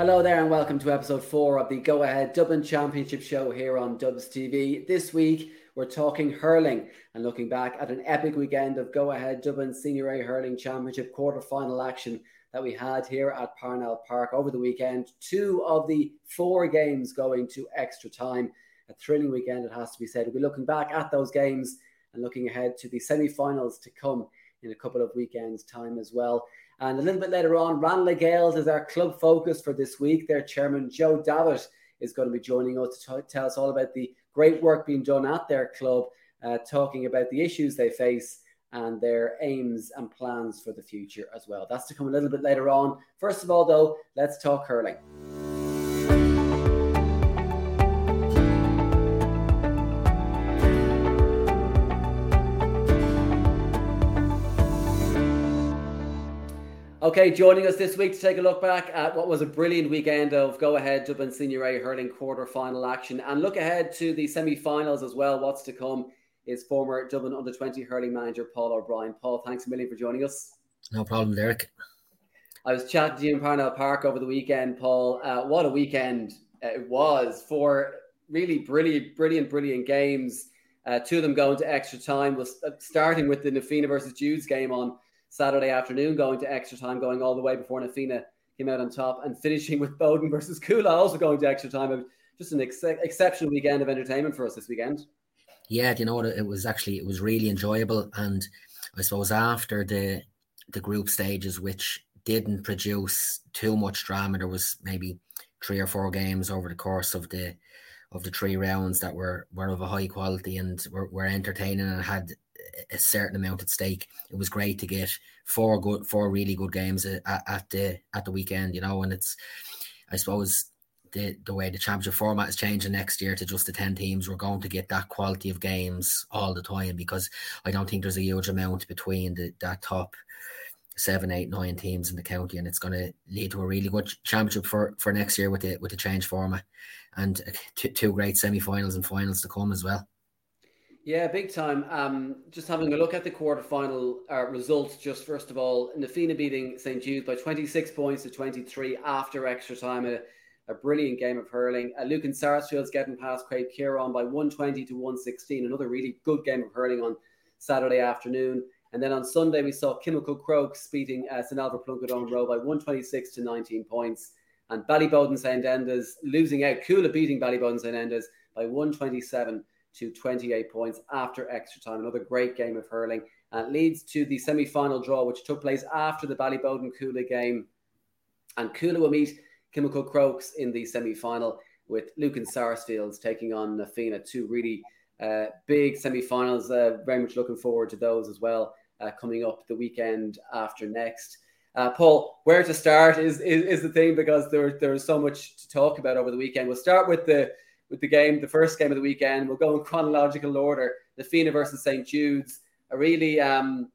Hello there, and welcome to episode four of the Go Ahead Dublin Championship show here on Dubs TV. This week, we're talking hurling and looking back at an epic weekend of Go Ahead Dublin Senior A Hurling Championship quarter final action that we had here at Parnell Park over the weekend. Two of the four games going to extra time. A thrilling weekend, it has to be said. We'll be looking back at those games and looking ahead to the semi finals to come in a couple of weekends' time as well. And a little bit later on, Ranelagh Gaels is our club focus for this week. Their chairman, Joe Davitt, is going to be joining us to t- tell us all about the great work being done at their club, uh, talking about the issues they face and their aims and plans for the future as well. That's to come a little bit later on. First of all, though, let's talk hurling. Okay, joining us this week to take a look back at what was a brilliant weekend of go ahead Dublin Senior A hurling quarter final action and look ahead to the semi finals as well. What's to come is former Dublin under 20 hurling manager Paul O'Brien. Paul, thanks a million for joining us. No problem, Derek. I was chatting to you in Parnell Park over the weekend, Paul. Uh, what a weekend it was for really brilliant, brilliant, brilliant games. Uh, two of them going to extra time was starting with the Na Fianna versus Jude's game on Saturday afternoon, going to extra time, going all the way before Na Fianna came out on top, and finishing with Boden versus Cuala, also going to extra time. Just an ex- exceptional weekend of entertainment for us this weekend. Yeah, you know what? It was actually it was really enjoyable, and I suppose after the the group stages, which didn't produce too much drama, there was maybe three or four games over the course of the of the three rounds that were were of a high quality and were, were entertaining and had a certain amount at stake. It was great to get four good, four really good games at, at the at the weekend, you know. And it's, I suppose, the the way the championship format is changing next year to just the ten teams, we're going to get that quality of games all the time because I don't think there's a huge amount between the that top seven, eight, nine teams in the county, and it's going to lead to a really good championship for for next year with the with the change format and uh, two, two great semi-finals and finals to come as well. Yeah, big time. Um, just having a look at the quarterfinal uh, results, just first of all, Na Fianna beating St. Jude by 26 points to 23 after extra time. A, a brilliant game of hurling. Uh, Lucan Sarsfield's getting past Craobh Chiaráin by 120 to 116. Another really good game of hurling on Saturday afternoon. And then on Sunday, we saw Kilmacud Crokes beating uh, St. Oliver Plunkett Eoghan Ruadh by 126 to 19 points. And Ballyboden St. Enda's losing out. Cuala beating Ballyboden St. Enda's by 127 to 28 points after extra time. Another great game of hurling. And it leads to the semi final draw, which took place after the Ballyboden Cuala game. And Cuala will meet Kilmacud Crokes in the semi final with Lucan Sarsfields taking on Na Fianna. Two really uh, big semi finals. Uh, very much looking forward to those as well uh, coming up the weekend after next. Uh, Paul, where to start is, is, is the thing because there there is so much to talk about over the weekend. We'll start with the with the game, the first game of the weekend. We'll go in chronological order. The Fianna versus St. Jude's, a really um,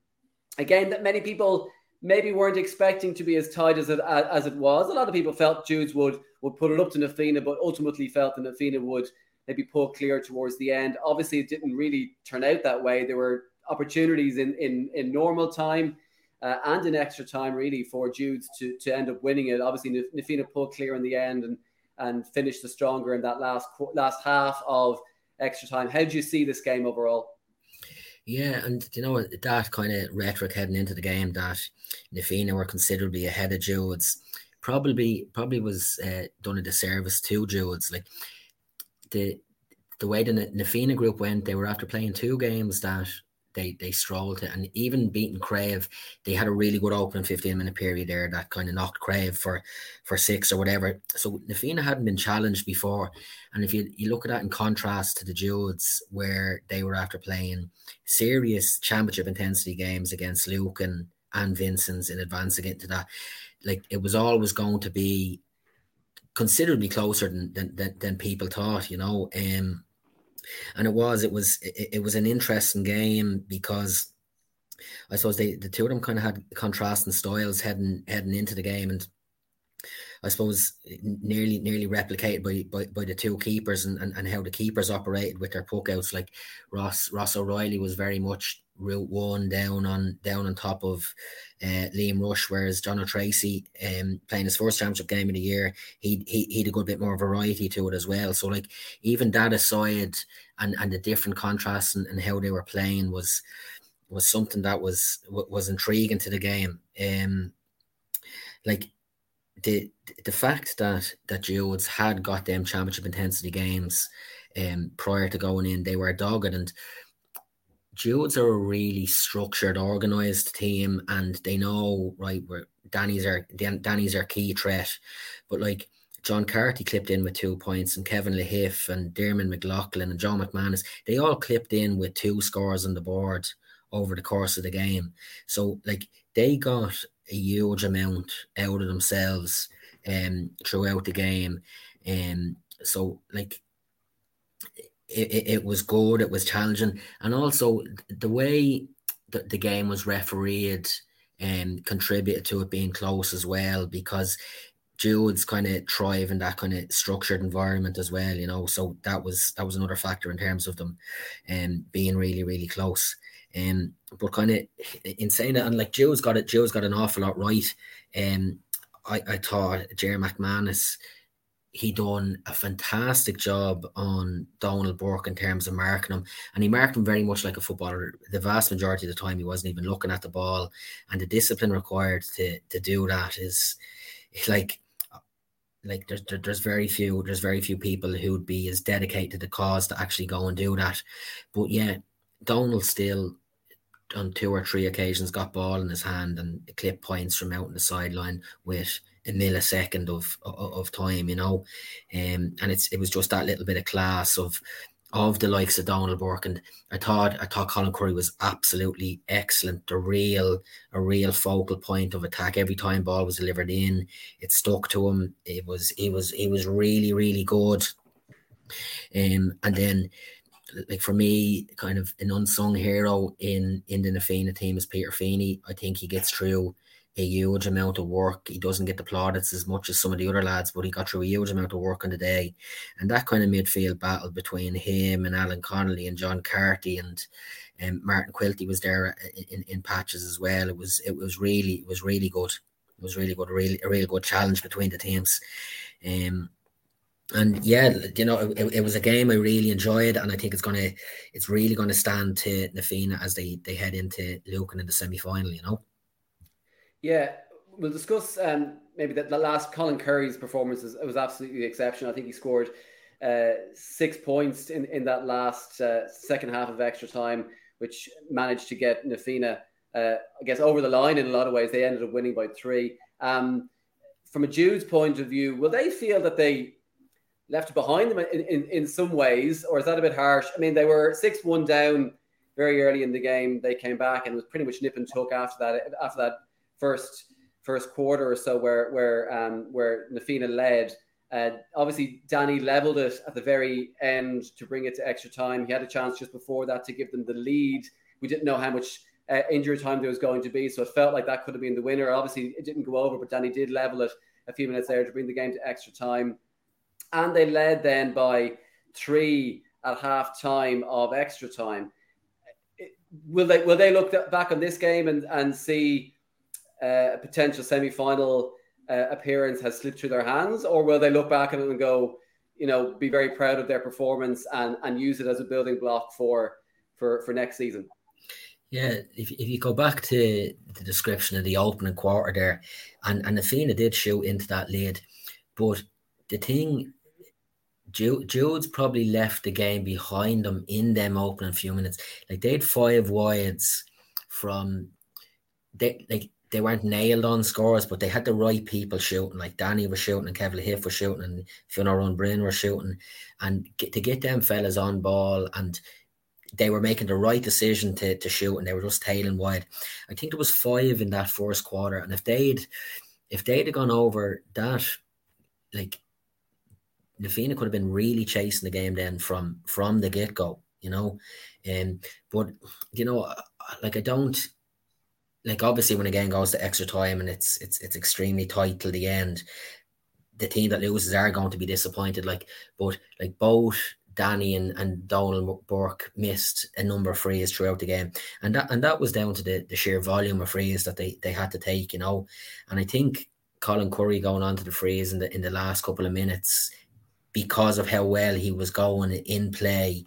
a game that many people maybe weren't expecting to be as tight as it as it was. A lot of people felt Jude's would would put it up to Na Fianna, but ultimately felt that Na Fianna would maybe pull clear towards the end. Obviously, it didn't really turn out that way. There were opportunities in in, in normal time. Uh, and in extra time, really, for Jude's to, to end up winning it. Obviously, Na Fianna pulled clear in the end, and and finish the stronger in that last last half of extra time. How do you see this game overall? Yeah, and you know that kind of rhetoric heading into the game that Na Fianna were considerably ahead of Jude's probably probably was uh, done a disservice to Jude's. Like the the way the Na Fianna group went, they were after playing two games that they they strolled it. And even beating Craobh, they had a really good opening 15 minute period there that kind of knocked Craobh for for six or whatever. So Na Fianna hadn't been challenged before. And if you, you look at that in contrast to the Judes, where they were after playing serious championship intensity games against Lucan, and Vincent's in advance against that, like it was always going to be considerably closer than than, than, than people thought, you know. Um and it was it was it, it was an interesting game because I suppose they the two of them kind of had contrasting styles heading heading into the game, and I suppose nearly nearly replicated by by, by the two keepers and, and, and how the keepers operated with their puck outs. Like Ross Ross O'Reilly was very much route one down on down on top of uh, Liam Rush, whereas John O'Tracy um, playing his first championship game of the year, he he he had a good bit more variety to it as well. So like even that aside, and and the different contrasts and, and how they were playing was was something that was was intriguing to the game. Um, like the the fact that that Jude's had got them championship intensity games um prior to going in, they were dogged and Jude's are a really structured, organized team, and they know right where Danny's our Danny's our key threat. But like John Carty clipped in with two points, and Kevin Lahiff and Dermot McLaughlin and John McManus, they all clipped in with two scores on the board over the course of the game. So like they got a huge amount out of themselves um throughout the game. Um so like it, it, it was good, it was challenging, and also the way that the game was refereed um contributed to it being close as well because Jude's kind of thrive in that kind of structured environment as well, you know. So that was that was another factor in terms of them um being really, really close. Um but kind of in saying and like Joe's got it Joe's got an awful lot right. Um I, I thought Jerry McManus he done a fantastic job on Donal Burke in terms of marking him, and he marked him very much like a footballer. The vast majority of the time, he wasn't even looking at the ball, and the discipline required to to do that is like like there's there's very few there's very few people who would be as dedicated to the cause to actually go and do that. But yeah, Donal still on two or three occasions got ball in his hand and clip points from out on the sideline with a millisecond of, of of time, you know. Um, and it's it was just that little bit of class of of the likes of Donal Burke. And I thought I thought Colin Curry was absolutely excellent. A real a real focal point of attack. Every time ball was delivered in, it stuck to him. It was it was it was really, really good. Um and then like for me, kind of an unsung hero in in the Na Fianna team is Peter Feeney. I think he gets through a huge amount of work. He doesn't get the plaudits as much as some of the other lads, but he got through a huge amount of work on the day. And that kind of midfield battle between him and Alan Connolly and John Carty and um, Martin Quilty was there in, in patches as well. It was it was really it was really good. It was really good, really a really good challenge between the teams. Um, and yeah, you know, it, it, was a game I really enjoyed, and I think it's gonna, it's really gonna stand to Na Fianna as they they head into Lucan in the semi final. You know. Yeah, we'll discuss um, maybe that the last Colin Curry's performance was, was absolutely exceptional. I think he scored uh, six points in, in that last uh, second half of extra time, which managed to get Na Fianna, uh, I guess, over the line in a lot of ways. They ended up winning by three. Um, from a Jude's point of view, will they feel that they left behind them in, in, in some ways, or is that a bit harsh? I mean, they were 6 1 down very early in the game. They came back and it was pretty much nip and tuck after that. After that first first quarter or so where where um, where Na Fianna led. Uh, obviously, Danny leveled it at the very end to bring it to extra time. He had a chance just before that to give them the lead. We didn't know how much uh, injury time there was going to be, so it felt like that could have been the winner. Obviously, it didn't go over, but Danny did level it a few minutes there to bring the game to extra time. And they led then by three at half time of extra time. Will they will they look back on this game and, and see uh, a potential semi-final uh, appearance has slipped through their hands, or will they look back at it and go, you know, be very proud of their performance and and use it as a building block for for for next season? Yeah, if, if you go back to the description of the opening quarter there, and and Athena did shoot into that lead, but the thing Jude's probably left the game behind them in them opening few minutes. Like they had five wides from they like they weren't nailed on scores, but they had the right people shooting. Like Danny was shooting, and Kevin Hiff was shooting, and Fiona Runbrin were shooting, and get, to get them fellas on ball, and they were making the right decision to to shoot, and they were just tailing wide. I think there was five in that first quarter, and if they'd if they'd have gone over that, like Na Fianna could have been really chasing the game then from from the get go, you know. Um, but you know, like I don't like obviously when a game goes to extra time and it's it's it's extremely tight till the end, the team that loses are going to be disappointed. Like, but like both Danny and, and Donal Burke missed a number of frees throughout the game, and that and that was down to the, the sheer volume of frees that they, they had to take, you know. And I think Colin Curry going on to the frees in the in the last couple of minutes because of how well he was going in play,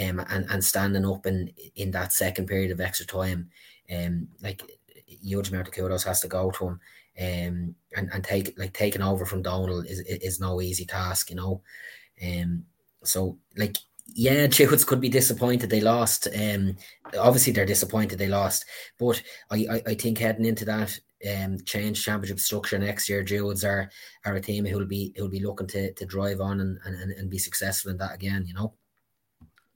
um, and and standing up in in that second period of extra time, um, like huge amount of kudos has to go to him. Um, and, and take like taking over from Donal is is no easy task, you know. Um, so like yeah, Jude's could be disappointed they lost. Um, obviously they're disappointed they lost, but I, I, I think heading into that um change championship structure next year, Jude's are are a team who'll be who'll be looking to to drive on and, and, and be successful in that again, you know.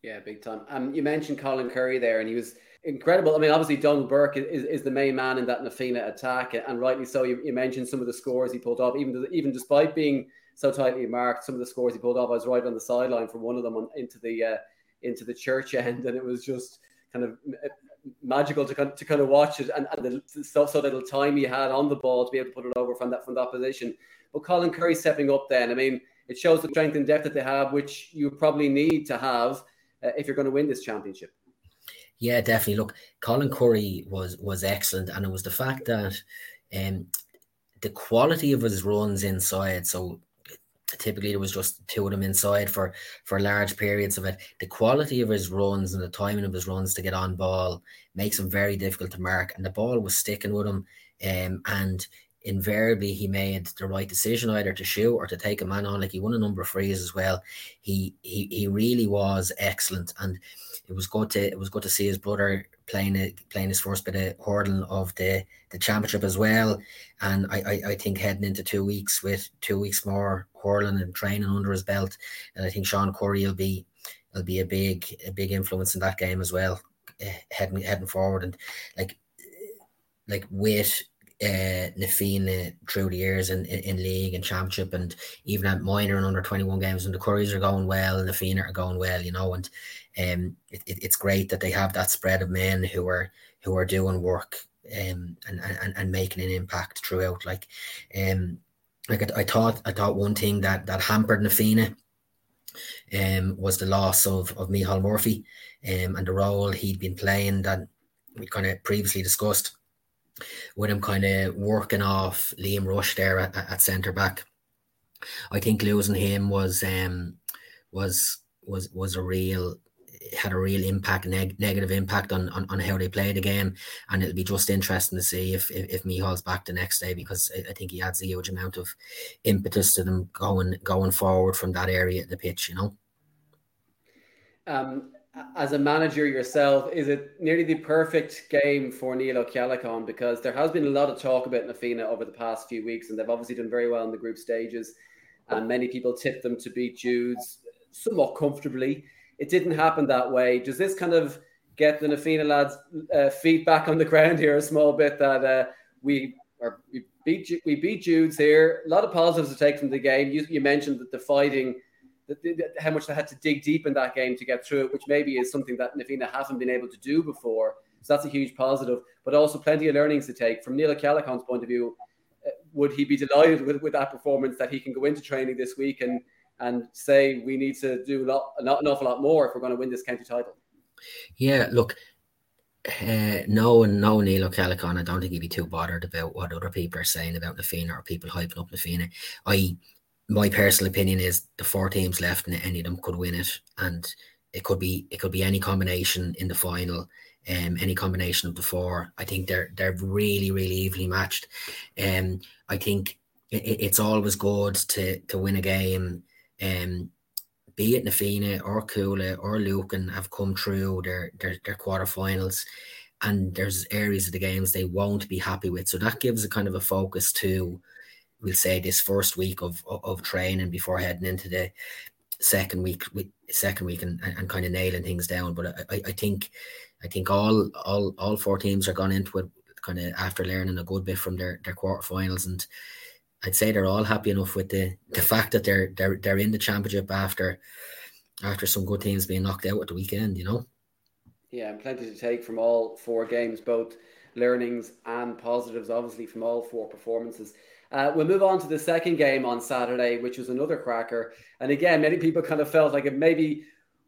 Yeah, big time. Um, you mentioned Colin Curry there, and he was incredible. I mean, obviously Donal Burke is, is the main man in that Na Fianna attack, and rightly so. You, you mentioned some of the scores he pulled off, even even despite being so tightly marked. Some of the scores he pulled off, I was right on the sideline for one of them on, into the uh, into the church end, and it was just kind of magical to, kind to kind of watch it and, and the so, so little time he had on the ball to be able to put it over from that from that position. But Colin Curry stepping up then, I mean, it shows the strength and depth that they have, which you probably need to have uh, if you're going to win this championship. Yeah, definitely. Look, Colin Curry was was excellent, and it was the fact that um, the quality of his runs inside. So typically there was just two of them inside for for large periods of it. The quality of his runs and the timing of his runs to get on ball makes him very difficult to mark, and the ball was sticking with him. Um, and invariably he made the right decision either to shoot or to take a man on. Like he won a number of frees as well. He he he really was excellent, and it was good to it was good to see his brother playing it, playing his first bit of hurdling of the the championship as well. And I, I, I think heading into two weeks with two weeks more hurling and training under his belt, and I think Sean Curry will be will be a big a big influence in that game as well, uh, heading heading forward and like like with uh, Na Fianna through the years in, in, in, league and championship and even at minor and under 21 games and the Curries are going well and the Fianna are going well, you know, and um, it, it, it's great that they have that spread of men who are who are doing work um, and, and, and making an impact throughout. Like, um, like I, I thought, I thought one thing that that hampered Na Fianna um, was the loss of of Micheál Murphy um, and the role he'd been playing that we kind of previously discussed with him kind of working off Liam Rush there at, at centre back. I think losing him was um was was was a real had a real impact, neg- negative impact on, on, on how they play the game. And it'll be just interesting to see if if, if Micheál's back the next day because I, I, think he adds a huge amount of impetus to them going going forward from that area of the pitch, you know. Um, as a manager yourself, is it nearly the perfect game for Neil O'Callaghan? Because there has been a lot of talk about Na Fianna over the past few weeks, and they've obviously done very well in the group stages. And many people tipped them to beat Jude's somewhat comfortably. It didn't happen that way. Does this kind of get the Na Fianna lads' uh, feet back on the ground here a small bit that uh, we are we beat we beat Jude's here? A lot of positives to take from the game. You, you mentioned that the fighting the, the, how much they had to dig deep in that game to get through it, which maybe is something that Na Fianna haven't been able to do before. So that's a huge positive, but also plenty of learnings to take. From Neil O'Callaghan's point of view, uh, would he be delighted with, with that performance that he can go into training this week and and say we need to do a lot, not an awful lot more if we're going to win this county title? Yeah, look, uh, no, and no Neil O'Callaghan, I don't think he'd be too bothered about what other people are saying about Na Fianna or people hyping up Na Fianna. I my personal opinion is the four teams left and any of them could win it and it could be it could be any combination in the final um any combination of the four i think they're they're really really evenly matched um i think it, it's always good to to win a game um be it Na Fianna or Cuala or Lucan have come through their their, their quarterfinals and there's areas of the games they won't be happy with. So that gives a kind of a focus to we'll say this first week of, of, of training before heading into the second week second week and, and kind of nailing things down. But I, I think I think all all all four teams are gone into it kind of after learning a good bit from their their quarterfinals. And I'd say they're all happy enough with the the fact that they're they're they're in the championship after after some good teams being knocked out at the weekend you know yeah and plenty to take from all four games both learnings and positives, obviously, from all four performances. Uh, we'll move on to the second game on Saturday, which was another cracker. And again, many people kind of felt like it maybe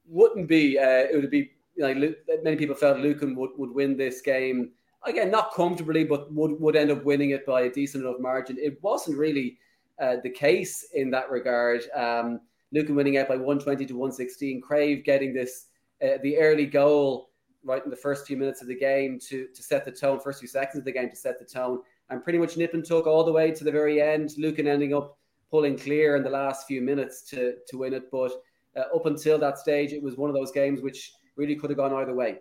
wouldn't be, uh, it would be, like many people felt Lucan would, would win this game. Again, not comfortably, but would, would end up winning it by a decent enough margin. It wasn't really uh, the case in that regard. Um, Lucan winning out by 120 to 116. Craobh getting this, uh, the early goal right in the first few minutes of the game to, to set the tone, first few seconds of the game to set the tone and pretty much nip and tuck all the way to the very end. Lucan ending up pulling clear in the last few minutes to to win it, but uh, up until that stage, it was one of those games which really could have gone either way.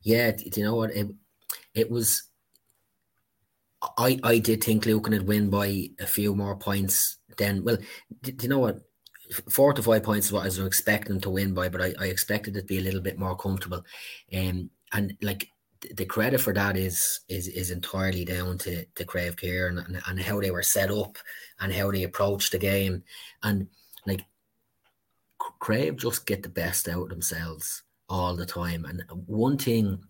Yeah, do you know what it it was? I I did think Lucan would win by a few more points. Then, well, do, do you know what? Four to five points is what I was expecting to win by, but I, I expected it to be a little bit more comfortable. Um, and like the credit for that is is is entirely down to to Craobh Chiaráin and, and, and how they were set up and how they approached the game and like Craobh just get the best out of themselves all the time and one thing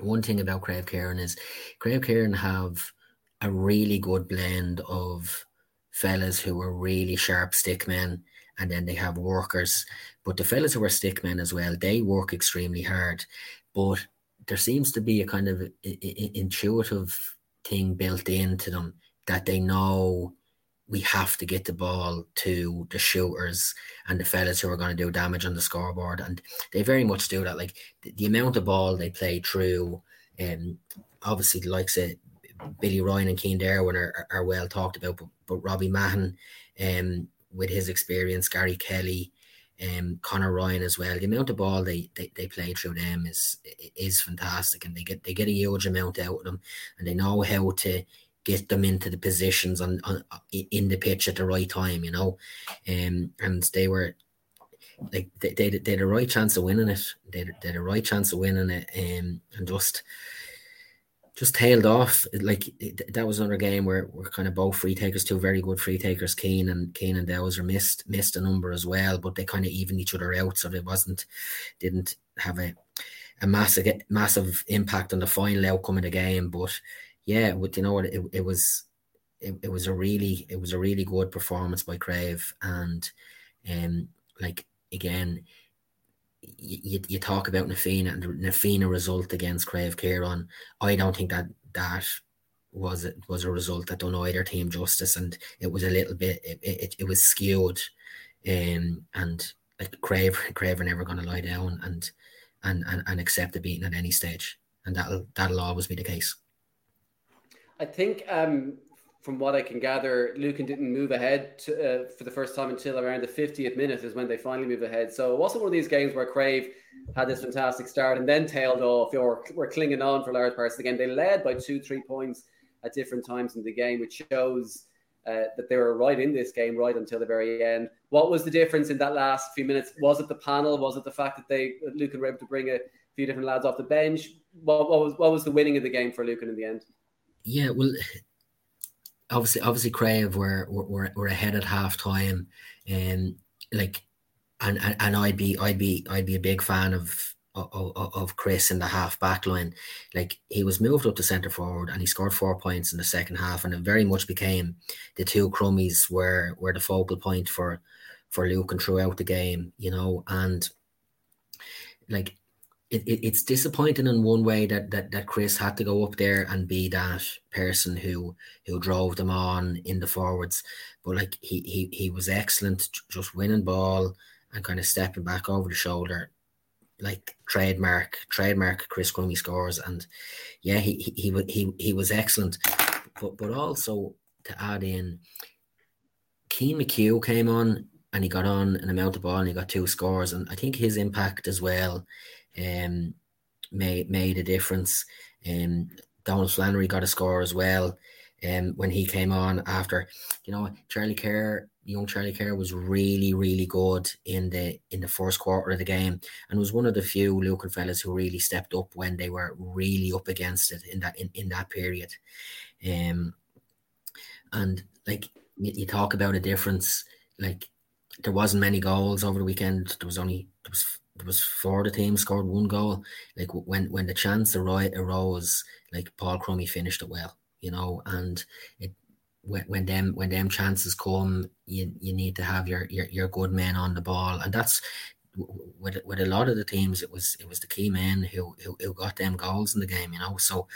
one thing about Craobh Chiaráin is Craobh Chiaráin have a really good blend of fellas who are really sharp stick men and then they have workers. But the fellas who are stick men as well they work extremely hard. But there seems to be a kind of intuitive thing built into them that they know we have to get the ball to the shooters and the fellas who are going to do damage on the scoreboard. And they very much do that. Like the, the amount of ball they play through, um, obviously the likes of Billy Ryan and Cian Derwin are, are, are, well talked about, but, but Robbie Mahon, um, with his experience, Gary Kelly, um, Connor Ryan as well. The amount of ball they, they, they play through them is is fantastic, and they get they get a huge amount out of them, and they know how to get them into the positions on, on in the pitch at the right time. You know, um, and they were like they, they, they had a right chance of winning it. They, they had a right chance of winning it, um, and just just tailed off. Like that was another game where we're kind of both free takers, two very good free takers. Kane and Kane and Dowser missed missed a number as well, but they kind of evened each other out, so it wasn't didn't have a a massive massive impact on the final outcome of the game. But yeah, you know what, it, it was it, it was a really it was a really good performance by Craobh, and um like again you, you talk about Na Fianna and the Na Fianna result against Craobh Chiaráin. I don't think that that was it was a result that done either team justice, and it was a little bit it it, it was skewed, um, and like Craobh Craobh are never going to lie down and and and and accept a beating at any stage, and that'll that'll always be the case. I think um, from what I can gather, Lucan didn't move ahead to, uh, for the first time until around the 50th minute is when they finally move ahead. So it wasn't one of these games where Craobh had this fantastic start and then tailed off or were clinging on for large parts of the game. They led by two, three points at different times in the game, which shows uh, that they were right in this game right until the very end. What was the difference in that last few minutes? Was it the panel? Was it the fact that they Lucan were able to bring a few different lads off the bench? What, what was what was the winning of the game for Lucan in the end? Yeah, well, obviously obviously Craobh were were, were ahead at half time and um, like and, and and I'd be I'd be I'd be a big fan of of, of Chris in the half back line. Like he was moved up to centre forward and he scored four points in the second half and it very much became the two Crummeys were were the focal point for for Lucan throughout the game, you know, and like it, it, it's disappointing in one way that, that that Chris had to go up there and be that person who who drove them on in the forwards. But like he he he was excellent, just winning ball and kind of stepping back over the shoulder, like trademark trademark Chris Crummey scores. And yeah, he he he he, he was excellent. But but also to add in, Cian McHugh came on and he got on an amount of ball and he got two scores. And I think his impact as well um, made made a difference. Um, Donald Flannery got a score as well. Um, when he came on after, you know, Charlie Kerr, young Charlie Kerr was really, really good in the in the first quarter of the game, and was one of the few Lucan fellas who really stepped up when they were really up against it in that in, in that period. Um, and like you, you talk about a difference, like there wasn't many goals over the weekend. There was only there was there was four the team scored one goal. Like when when the chance arose, like Paul Crummey finished it well, you know, and it when, when them when them chances come, you you need to have your your, your good men on the ball, and that's with with a lot of the teams, it was it was the key men who, who, who got them goals in the game, you know. So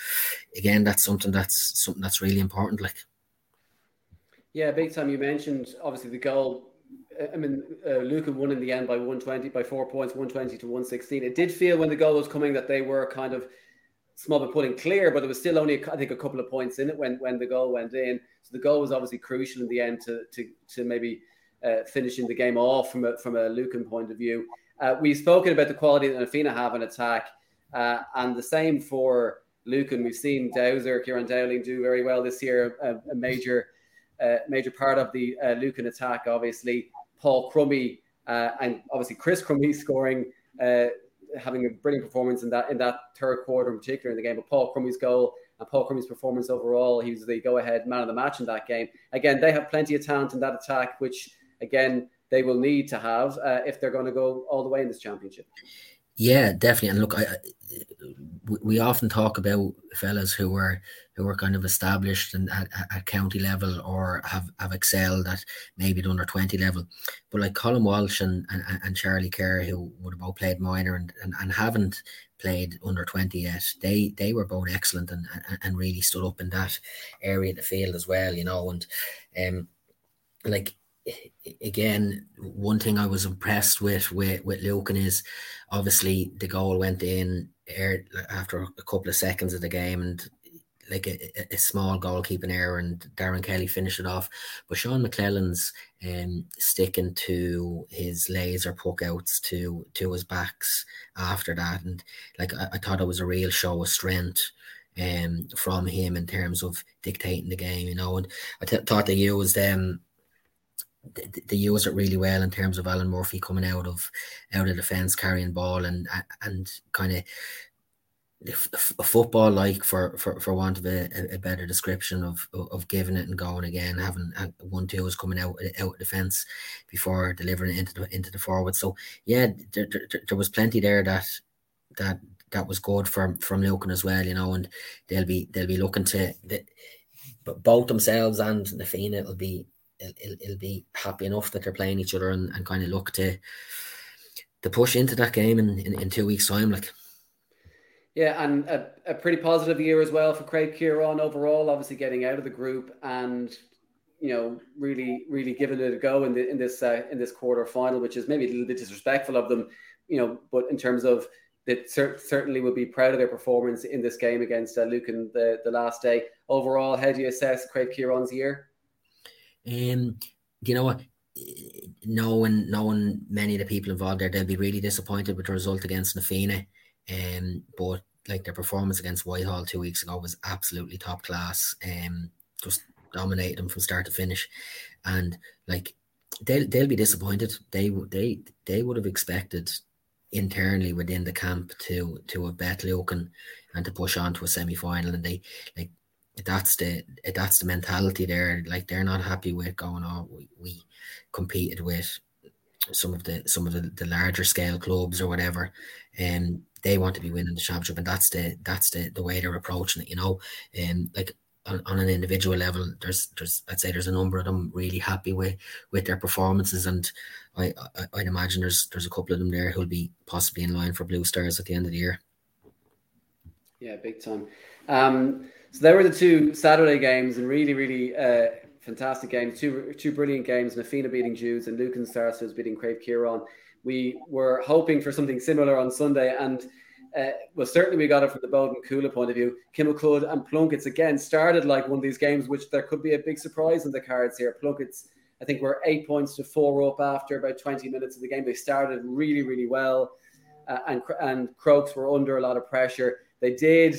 again, that's something that's something that's really important. Like, yeah, big time. You mentioned obviously the goal. I mean, uh, Lucan won in the end by 120 by four points, 120 to 116. It did feel when the goal was coming that they were kind of small but pulling clear, but it was still only I think a couple of points in it when when the goal went in. So the goal was obviously crucial in the end to to to maybe uh, finishing the game off from a, from a Lucan point of view. Uh, we've spoken about the quality that Na have in attack, uh, and the same for Lucan. We've seen Dowser, Kieran Dowling do very well this year, a, a major uh, major part of the uh, Lucan attack, obviously. Paul Crummey uh, and obviously Chris Crummey scoring, having a brilliant performance in that in that third quarter in particular in the game. But Paul Crummey's goal and Paul Crummey's performance overall, he was the go-ahead man of the match in that game. Again, they have plenty of talent in that attack, which again they will need to have uh, if they're going to go all the way in this championship. Yeah, definitely. And look, I, we often talk about fellas who were who were kind of established and at, at, county level or have, have excelled at maybe the under twenty level, but like Colin Walsh and, and, and Charlie Kerr, who would have both played minor and, and, and haven't played under 20 yet they they were both excellent and, and, and really stood up in that area of the field as well you know and um like again, one thing I was impressed with with with Lucan is obviously the goal went in after a couple of seconds of the game and like a, a small goalkeeping error and Darren Kelly finished it off. But Sean McClellan's um, sticking to his laser puck outs to to his backs after that. And like I, I thought it was a real show of strength um, from him in terms of dictating the game, you know. And I th- thought they used um they, use it really well in terms of Alan Murphy coming out of out of defence, carrying ball and and kind of a football like for, for, for want of a, a better description of, of giving it and going again, having uh, one two coming out out defence before delivering it into the into the forward. So yeah, there, there, there was plenty there that that that was good from from Lucan as well, you know, and they'll be they'll be looking to the, both themselves and Na Fianna it'll be it'll, it'll be happy enough that they're playing each other and, and kind of look to to push into that game in, in, in two weeks' time. Like, yeah, and a, a pretty positive year as well for Craobh Chiaráin overall. Obviously, getting out of the group and you know really really giving it a go in the, in this uh, in this quarter final, which is maybe a little bit disrespectful of them, you know. But in terms of that, cer- certainly would be proud of their performance in this game against uh, Lucan the the last day. Overall, how do you assess Craobh Chiaráin's year? Um, you know what? Knowing knowing many of the people involved there, they'll be really disappointed with the result against Na Fianna. Um, but like their performance against Whitehall two weeks ago was absolutely top class. Um, just dominated them from start to finish, and like they'll they'll be disappointed. They they they would have expected internally within the camp to to have bet Lucan and to push on to a semi final, and they like that's the that's the mentality there. Like they're not happy with going on. We, we competed with some of the some of the, the larger scale clubs or whatever, and they want to be winning the championship, and that's the that's the the way they're approaching it. You know, and like on, on, an individual level, there's there's I'd say there's a number of them really happy with with their performances, and I, I would imagine there's there's a couple of them there who'll be possibly in line for Blue Stars at the end of the year. Yeah, big time. Um, so there were the two Saturday games and really, really uh, fantastic games. Two two brilliant games. Na Fianna beating Judes and Lucan Starsters beating Craobh Chiaráin. We were hoping for something similar on Sunday, and uh, well, certainly we got it from the Boden Cuala point of view. Kilmacud and Plunkett's again started like one of these games, which there could be a big surprise in the cards here. Plunkett's, I think, we're eight points to four up after about 20 minutes of the game. They started really, really well, uh, and and Crokes were under a lot of pressure. They did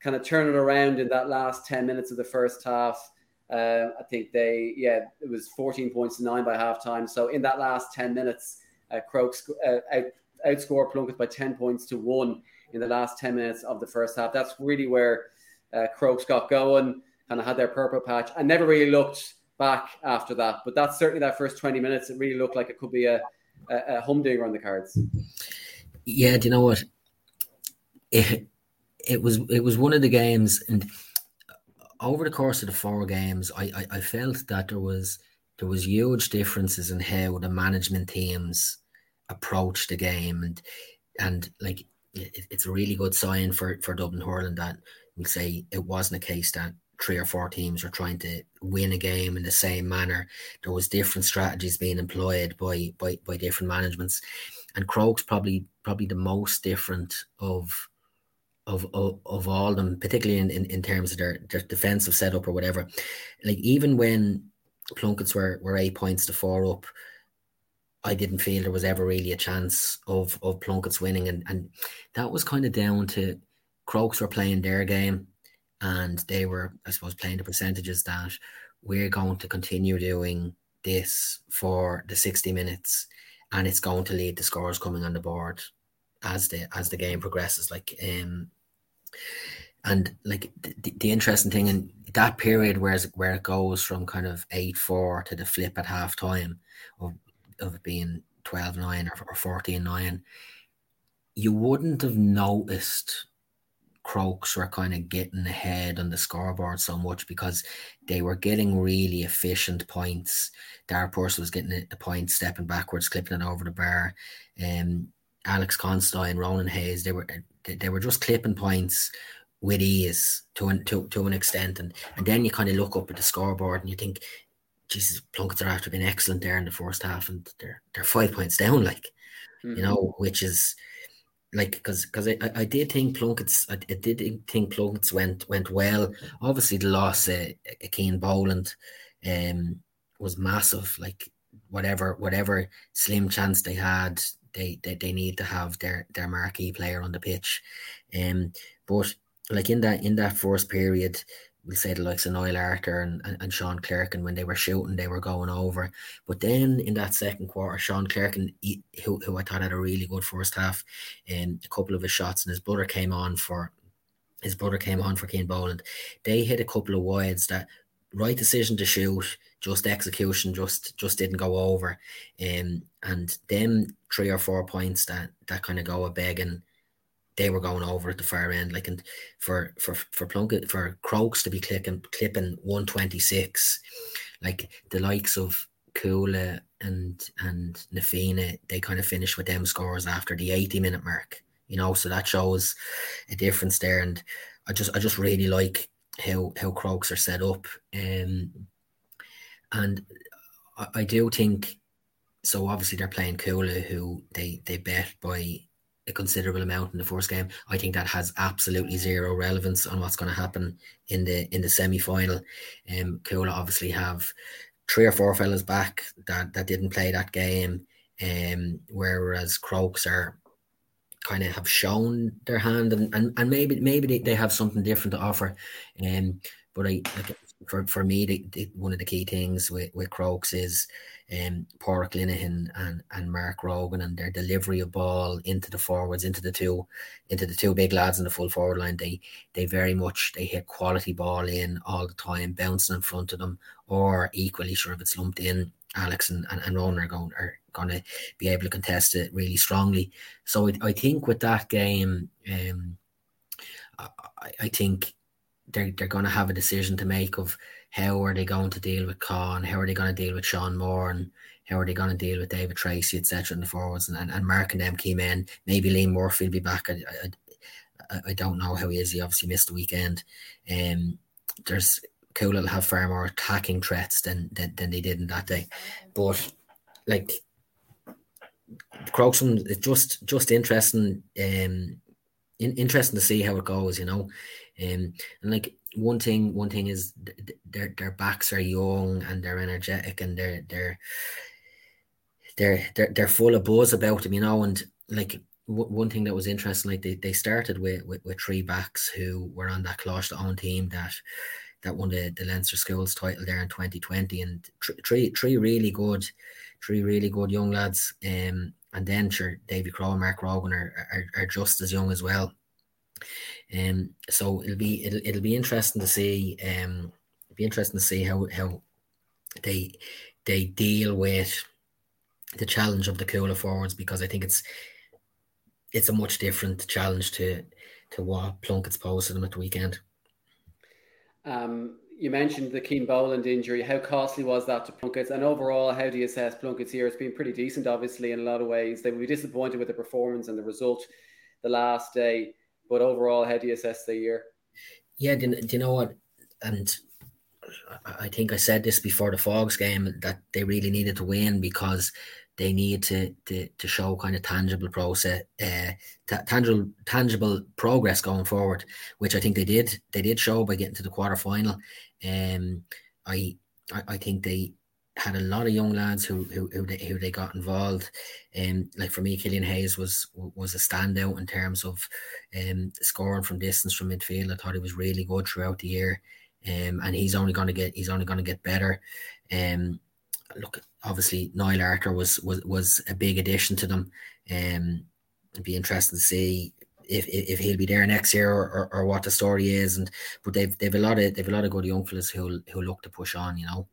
kind of turn it around in that last 10 minutes of the first half. Uh, I think they, yeah, it was 14 points to nine by halftime. So in that last 10 minutes, uh, Crokes uh, out, outscored Plunket by 10 points to one in the last 10 minutes of the first half. That's really where uh, got going, kind of had their purple patch, and never really looked back after that. But that's certainly that first 20 minutes. It really looked like it could be a, a, a humdinger on the cards. Yeah, do you know what? It was it was one of the games, and over the course of the four games, I, I, I felt that there was there was huge differences in how the management teams approached the game, and and like it, it's a really good sign for for Dublin hurling that we say it wasn't a case that three or four teams were trying to win a game in the same manner. There was different strategies being employed by by, by different managements, and Crokes probably probably the most different of of of, of all them, particularly in, in, in terms of their, their defensive setup or whatever. Like even when Plunketts were were eight points to four up. I didn't feel there was ever really a chance of of Plunketts winning, and and that was kind of down to Crokes were playing their game and they were, I suppose, playing the percentages that we're going to continue doing this for the 60 minutes and it's going to lead to scores coming on the board as the as the game progresses like um and like the, the interesting thing in that period where where it goes from kind of 8-4 to the flip at half time of, of it being 12-9 or, or 14-9 you wouldn't have noticed Crokes were kind of getting ahead on the scoreboard so much because they were getting really efficient points. Darpors was getting the point, stepping backwards, clipping it over the bar. Um, Alex Considine, Ronan Hayes, they were they were just clipping points with ease to an to, to an extent, and and then you kind of look up at the scoreboard and you think, Jesus, Plunketts are after being excellent there in the first half, and they're they're five points down, like mm-hmm. you know, which is like because because I, I did think Plunkett's I, I, did think Plunkett's went went well. Obviously, the loss uh, Cian Boland um was massive. Like whatever whatever slim chance they had, they they, they need to have their their marquee player on the pitch. Um, but like in that in that first period, we'll say the likes of Niall Arthur and, and, and Sean Clerkin, when they were shooting, they were going over. But then in that second quarter, Sean Clerkin, who, who I thought had a really good first half, and um, a couple of his shots, and his brother came on for his brother came on for Cian Boland. They hit a couple of wides that right decision to shoot, just execution just just didn't go over. Um, and then three or four points that that kind of go a begging they were going over at the far end. Like and for for for Plunkett for Crokes to be clicking clipping one twenty six, like the likes of Cuala and and Na Fianna, they kind of finished with them scores after the eighty minute mark. You know, so that shows a difference there. And I just I just really like how how Crokes are set up. Um, and I, I do think so. Obviously, they're playing Cuala, who they they bet by a considerable amount in the first game. I think that has absolutely zero relevance on what's going to happen in the in the semi final. Um, Cuala obviously have three or four fellas back that that didn't play that game. Um, whereas Crokes are kind of have shown their hand and, and, and maybe maybe they, they have something different to offer. Um, but I like for for me, the, the, one of the key things with with Crokes is um, Pádraig Linehan and, and Mark Rogan and their delivery of ball into the forwards, into the two, into the two big lads in the full forward line. They they very much they hit quality ball in all the time, bouncing in front of them, or equally sure if it's lumped in, Alex and, and, and Ronan are going are going to be able to contest it really strongly. So I, I think with that game, um, I, I think they're they're going to have a decision to make of how are they going to deal with Con? How are they going to deal with Sean Moore? And how are they going to deal with David Treacy, etc. in the forwards? And, and, and Mark and them came in. Maybe Liam Murphy will be back. I, I, I, don't know how he is. He obviously missed the weekend. Um, there's cool will have far more attacking threats than, than, than they did in that day. But like Crokeston, it's just just interesting. Um, in, interesting to see how it goes, you know. Um, and like one thing one thing is their their backs are young and they're energetic and they're they're they're they're, they're full of buzz about them, you know. And like w- one thing that was interesting, like they, they started with, with, with three backs who were on that Clash own team that that won the, the Leinster Schools title there in 2020, and three three really good, three really good young lads. Um, and then sure, Davy Crowe and Mark Rogan are, are, are just as young as well. Um, so it'll be it'll, it'll be interesting to see. Um, be interesting to see how how they they deal with the challenge of the Cuala forwards because I think it's it's a much different challenge to to what Plunkett's posed them at the weekend. Um, you mentioned the Cian Boland injury. How costly was that to Plunkett? And overall, how do you assess Plunkett's year? It's been pretty decent, obviously, in a lot of ways. They will be disappointed with the performance and the result the last day. But overall, how do you assess the year? Yeah, do, do you know what? And I think I said this before the Fogs game that they really needed to win because they need to to, to show kind of tangible process, uh, t- tangible tangible progress going forward, which I think they did. They did show by getting to the quarter final. Um, I, I I think they had a lot of young lads who who who they, who they got involved. Um, like for me, Killian Hayes was was a standout in terms of um scoring from distance from midfield. I thought he was really good throughout the year. Um, and he's only going to get he's only going to get better. Um, look, obviously Niall Arter was was was a big addition to them. Um, it'd be interesting to see if, if he'll be there next year or, or, or, what the story is. And but they've they've a lot of they've a lot of good young fellas who who look to push on. You know,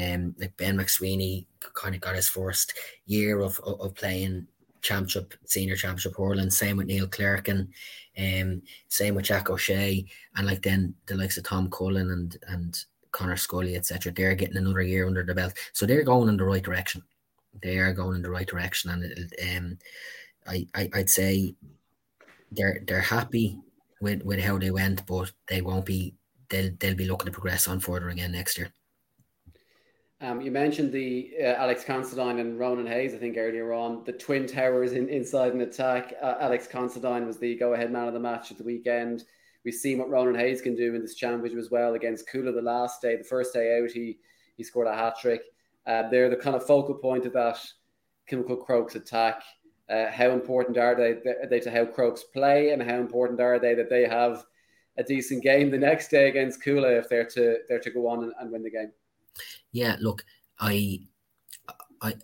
um, like Ben McSweeney kind of got his first year of of, of playing championship, senior championship hurling. Same with Neil Clerk and um, same with Jack O'Shea, and like then the likes of Tom Cullen and and Connor Scully, etc. They're getting another year under the belt, so they're going in the right direction. They are going in the right direction, and um, I, I I'd say they're they're happy with with how they went, but they won't be. They'll they'll be looking to progress on further again next year. Um, you mentioned the uh, Alex Considine and Ronan Hayes, I think earlier on, the twin towers in, inside an attack. Uh, Alex Considine was the go-ahead man of the match at the weekend. We've seen what Ronan Hayes can do in this championship as well against Cuala the last day. The first day out, he he scored a hat trick. Uh, they're the kind of focal point of that Kilmacud Crokes attack. Uh, how important are they, are they to how Crokes play, and how important are they that they have a decent game the next day against Cuala if they're to they're to go on and, and win the game? Yeah, look, I, I,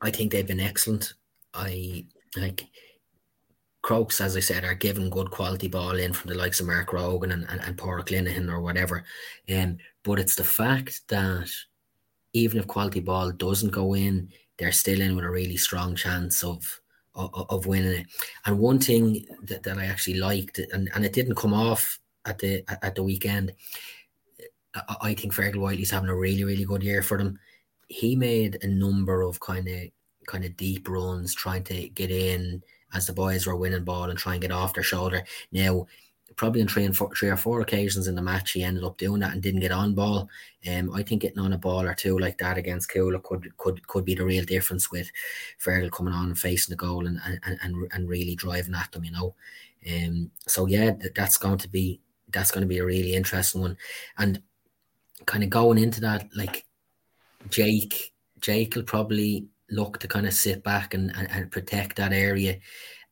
I think they've been excellent. I like Crokes, as I said, are giving good quality ball in from the likes of Mark Rogan and, and, and Pádraig Linehan or whatever. Um, but it's the fact that even if quality ball doesn't go in, they're still in with a really strong chance of of, of winning it. And one thing that, that I actually liked, and, and it didn't come off at the at the weekend, I, think Fergal Whiteley's having a really, really good year for them. He made a number of kind of kind of deep runs trying to get in as the boys were winning ball and try and get off their shoulder. Now, probably on three and four, three or four occasions in the match, he ended up doing that and didn't get on ball. Um, I think getting on a ball or two like that against Cuala could could could be the real difference with Fergal coming on and facing the goal and and, and, and really driving at them, you know. Um, so yeah, that's going to be that's going to be a really interesting one, and kind of going into that, like Jake, Jake will probably look to kind of sit back and, and, and protect that area.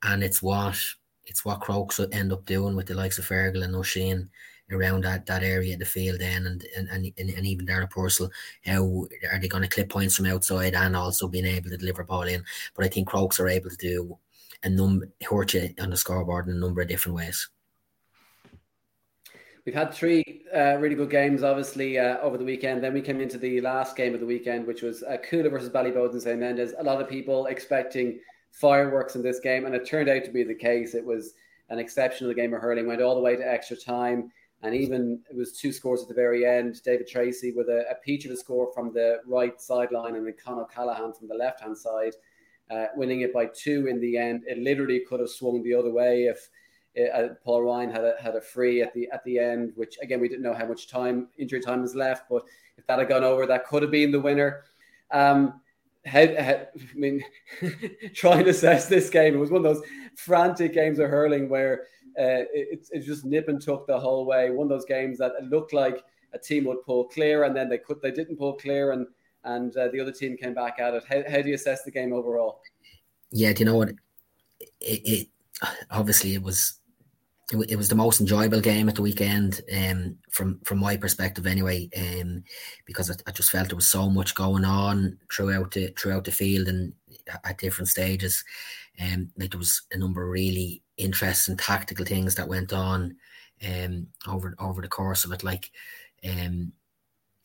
And it's what it's what Crokes will end up doing with the likes of Fergal and Oisín around that, that area of the field then and and, and, and even Dara Purcell, how are they going to clip points from outside and also being able to deliver ball in. But I think Crokes are able to do a number hurt you on the scoreboard in a number of different ways. We've had three uh, really good games, obviously, uh, over the weekend. Then we came into the last game of the weekend, which was uh, Cuala versus Ballyboden St. Enda's. A lot of people expecting fireworks in this game, and it turned out to be the case. It was an exceptional game of hurling, went all the way to extra time, and even it was two scores at the very end. David Treacy with a, a peach of a score from the right sideline, and then Con O'Callaghan from the left hand side, uh, winning it by two in the end. It literally could have swung the other way if uh, Paul Ryan had a had a free at the at the end, which again we didn't know how much time injury time was left, but if that had gone over, that could have been the winner. Um, how, how, I mean, trying to assess this game, it was one of those frantic games of hurling where uh, it, it just nip and tuck the whole way. One of those games that looked like a team would pull clear, and then they could they didn't pull clear, and and uh, the other team came back at it. How, how do you assess the game overall? Yeah, do you know what? It, it obviously it was it, was the most enjoyable game at the weekend, um, from from my perspective anyway, um, because I, I, just felt there was so much going on throughout the throughout the field and at different stages, um, like there was a number of really interesting tactical things that went on, um, over over the course of it, like, um,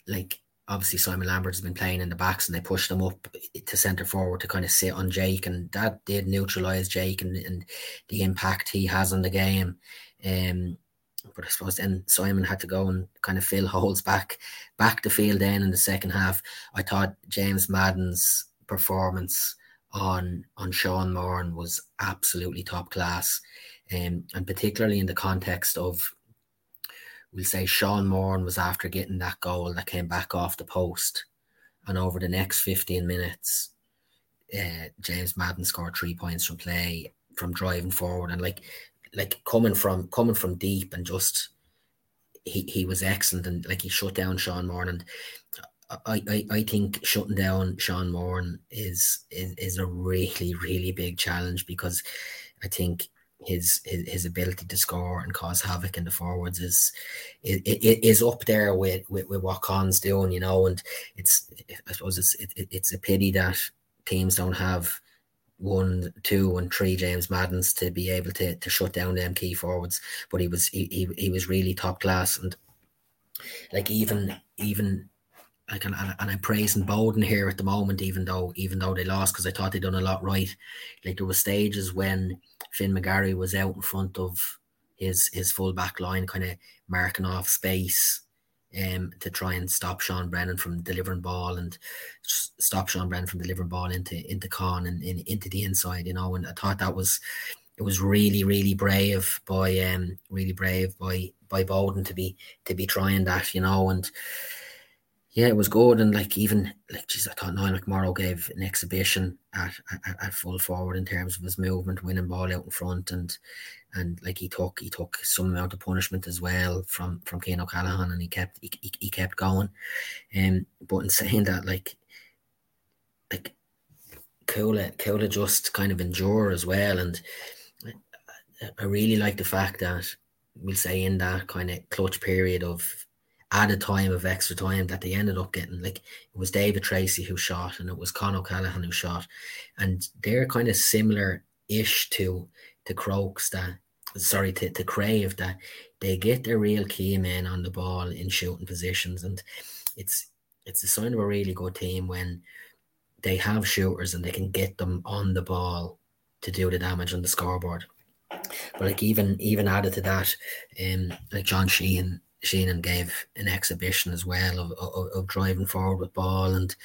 like obviously Simon Lambert has been playing in the backs and they pushed him up to centre forward to kind of sit on Jake and that did neutralise Jake and, and the impact he has on the game. Um, but I suppose then Simon had to go and kind of fill holes back back the field then in the second half. I thought James Madden's performance on on Sean Moran was absolutely top class. Um, and particularly in the context of we'll say Sean Moran was after getting that goal that came back off the post. And over the next 15 minutes, uh, James Madden scored three points from play, from driving forward, and like like coming from coming from deep and just he, he was excellent. And like he shut down Sean Moran. And I, I, I think shutting down Sean Moran is, is is a really really big challenge because I think his, his his ability to score and cause havoc in the forwards is is, is up there with, with, with what Con's doing, you know. And it's I suppose it's it, it's a pity that teams don't have one, two, and three James Maddens to be able to to shut down them key forwards. But he was he, he, he was really top class and like even even like and, and I'm praising Boden here at the moment, even though even though they lost because I thought they done a lot right. Like there were stages when Finn McGarry was out in front of his his full back line, kind of marking off space um, to try and stop Sean Brennan from delivering ball and stop Sean Brennan from delivering ball into into Con and in, into the inside, you know. And I thought that was it was really really brave by um really brave by by Boden to be to be trying that, you know, and yeah, it was good. And like even like geez, I thought Niall McMorrow gave an exhibition at, at, at full forward in terms of his movement, winning ball out in front, and and like he took he took some amount of punishment as well from from Cian O'Callaghan, and he kept he, he, kept going. Um, but in saying that, like like Cuala Cuala just kind of endure as well, and I, I really like the fact that we'll say in that kind of clutch period of added time of extra time that they ended up getting. Like it was David Treacy who shot, and it was Con O'Callaghan who shot, and they're kind of similar ish to to Crokes that sorry to, to Craobh that they get their real key men on the ball in shooting positions, and it's it's a sign of a really good team when they have shooters and they can get them on the ball to do the damage on the scoreboard. But like even even added to that, um, like John Sheehan Sheenan gave an exhibition as well of, of, of, driving forward with ball and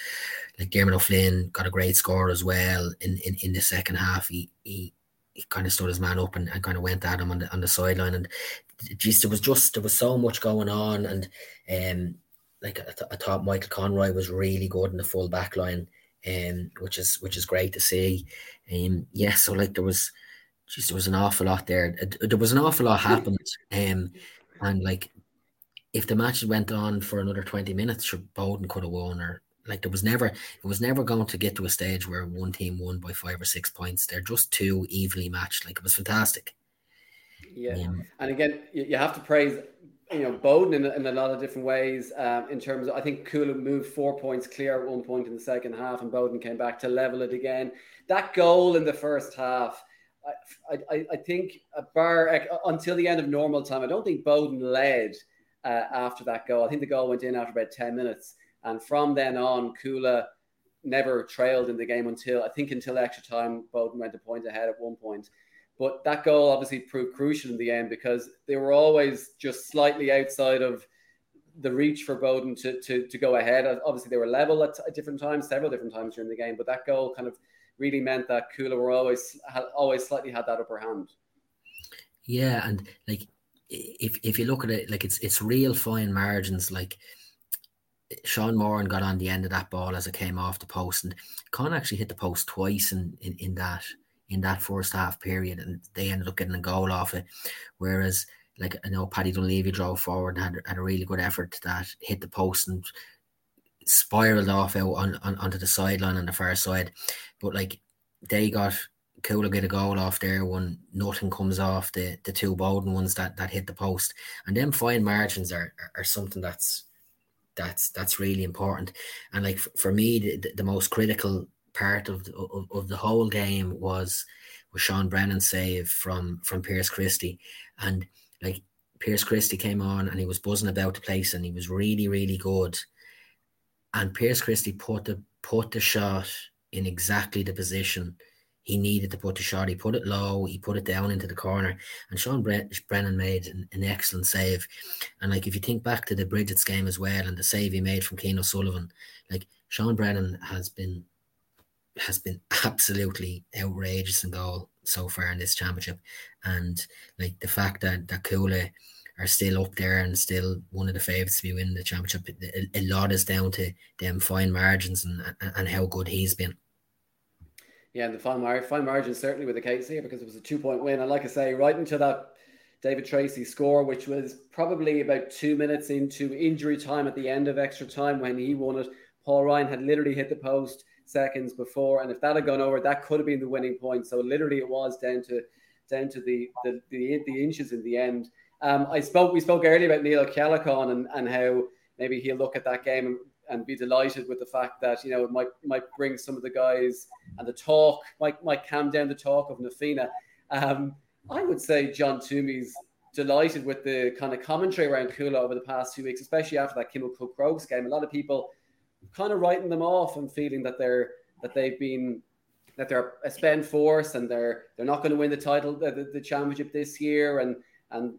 like Dermot O'Flynn got a great score as well in, in, in the second half. He, he he kind of stood his man up and, and kind of went at him on the on the sideline and just there was just there was so much going on and um like I, th- I thought Michael Conroy was really good in the full back line um which is which is great to see um yeah so like there was just there was an awful lot there there was an awful lot happened um and like if the match went on for another 20 minutes, sure, Boden could have won or like there was never it was never going to get to a stage where one team won by five or six points. They're just too evenly matched. Like it was fantastic. Yeah, um, and again, you have to praise you know Boden in, in a lot of different ways. Um, in terms of, I think Cuala moved four points clear at one point in the second half, and Boden came back to level it again. That goal in the first half. I, I, I think a bar until the end of normal time. I don't think Boden led uh, after that goal. I think the goal went in after about 10 minutes. And from then on, Cuala never trailed in the game until I think until extra time. Boden went a point ahead at one point. But that goal obviously proved crucial in the end because they were always just slightly outside of the reach for Boden to, to, to go ahead. Obviously, they were level at, at different times, several different times during the game. But that goal kind of really meant that Cuala were always had always slightly had that upper hand. Yeah, and like if if you look at it, like it's it's real fine margins. Like Sean Moran got on the end of that ball as it came off the post, and Con actually hit the post twice in, in, in that in that first half period, and they ended up getting a goal off it. Whereas, like I know Paddy Dunleavy drove forward and had, had a really good effort that hit the post and spiraled off out on, on onto the sideline on the far side, but like they got Cuala get a goal off there when nothing comes off the, the two Boden ones that, that hit the post. And then fine margins are, are, are something that's that's that's really important. And like for, for me, the, the most critical part of the, of, of the whole game was was Sean Brennan's save from from Pierce Christie. And like Pierce Christie came on and he was buzzing about the place and he was really, really good. and Pierce Christie put the put the shot in exactly the position he needed to put the shot. He put it low, he put it down into the corner, and Sean Brennan made an, an, excellent save. And like if you think back to the Bridget's game as well, and the save he made from Cian O'Sullivan, like Sean Brennan has been has been absolutely outrageous in goal so far in this championship, and like the fact that that Cuala are still up there and still one of the favourites to be winning the championship. A, a, lot is down to them fine margins and and how good he's been. Yeah, the fine, fine margin certainly with the case here because it was a two point win. And like I say, right into that David Treacy score, which was probably about two minutes into injury time at the end of extra time when he won it. Paul Ryan had literally hit the post seconds before, and if that had gone over, that could have been the winning point. So literally, it was down to down to the the the, the inches in the end. Um, I spoke we spoke earlier about Neil Ceallachain and, and how maybe he'll look at that game and and be delighted with the fact that you know it might might bring some of the guys and the talk might might calm down the talk of Na Fianna. Um, I would say John Toomey's delighted with the kind of commentary around Cuala over the past few weeks, especially after that Kilmacud Crokes game. A lot of people kind of writing them off and feeling that they're that they've been that they're a spend force and they're they're not going to win the title the, the, the championship this year and and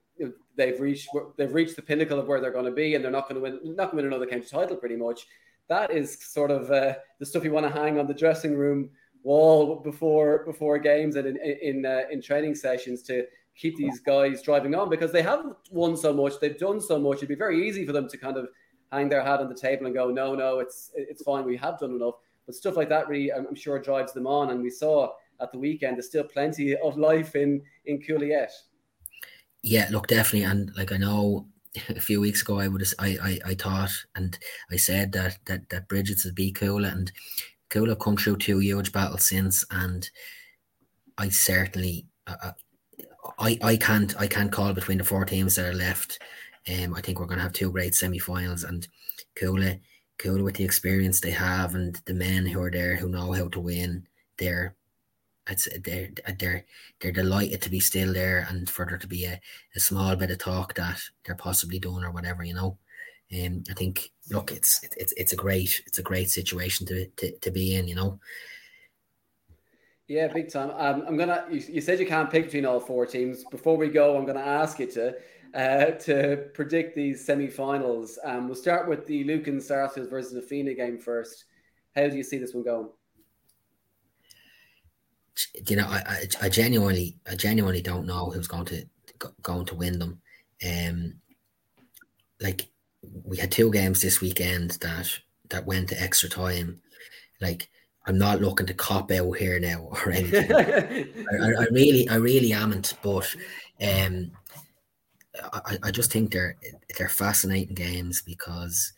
they've reached they've reached the pinnacle of where they're going to be, and they're not going to win not going to win another county title pretty much. That is sort of uh, the stuff you want to hang on the dressing room wall before before games and in in, uh, in training sessions to keep these guys driving on because they have won so much, they've done so much. It'd be very easy for them to kind of hang their hat on the table and go, no, no, it's it's fine, we have done enough. But stuff like that really, I'm sure, drives them on. And we saw at the weekend, there's still plenty of life in in Cooliet. Yeah, look, definitely, and like I know a few weeks ago, I would I, I I thought and I said that that that Bridget's would be cool, and cool have come through two huge battles since, and I certainly uh, I I can't I can't call between the four teams that are left. Um, I think we're going to have two great semi-finals, and Cuala, Cuala with the experience they have, and the men who are there who know how to win. They're it's they're they're they're delighted to be still there and for there to be a, a small bit of talk that they're possibly doing or whatever, you know. Um, I think look, it's it's it's a great it's a great situation to to, to be in, you know. Yeah, big time. Um, I'm gonna. You, you, said you can't pick between all four teams. Before we go, I'm gonna ask you to uh, to predict these semi-finals. Um, we'll start with the Lucan Sarsfields versus the game first. How do you see this one going? You know, I, I, I genuinely, I genuinely don't know who's going to going to win them. Um, like we had two games this weekend that that went to extra time. Like I'm not looking to cop out here now or anything. I, I, really, I really amn't. But um, I, I just think they're they're fascinating games because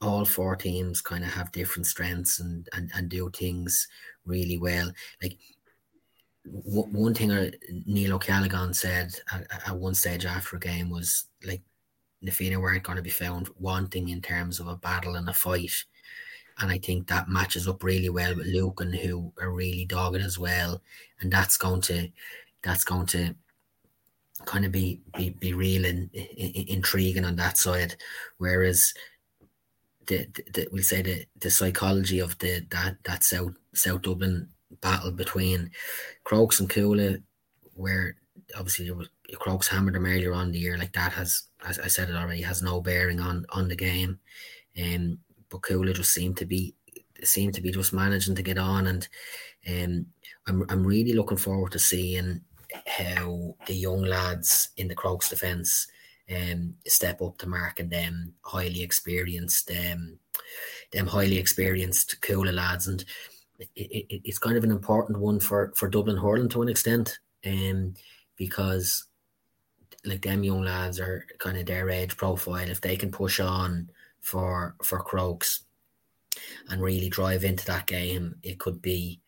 all four teams kind of have different strengths and, and, and do things really well. Like w- one thing Neil O'Callaghan said at, at, one stage after a game was like Na Fianna weren't going to be found wanting in terms of a battle and a fight. And I think that matches up really well with Lucan, who are really dogged as well. And that's going to that's going to kind of be be, be real and intriguing on that side. Whereas the, the, we'll say the, the psychology of the that that South South Dublin battle between Crokes and Cuala, where obviously there was Crokes hammered them earlier on the year, like that has, as I said it already, has no bearing on on the game. Um, but Cuala just seemed to be seemed to be just managing to get on, and um, I'm I'm really looking forward to seeing how the young lads in the Crokes defence um, step up to mark and them highly experienced um, them highly experienced Cuala lads. And it, it, it's kind of an important one for for Dublin hurling to an extent um, because like them young lads are kind of their age profile. If they can push on for for Crokes and really drive into that game it could be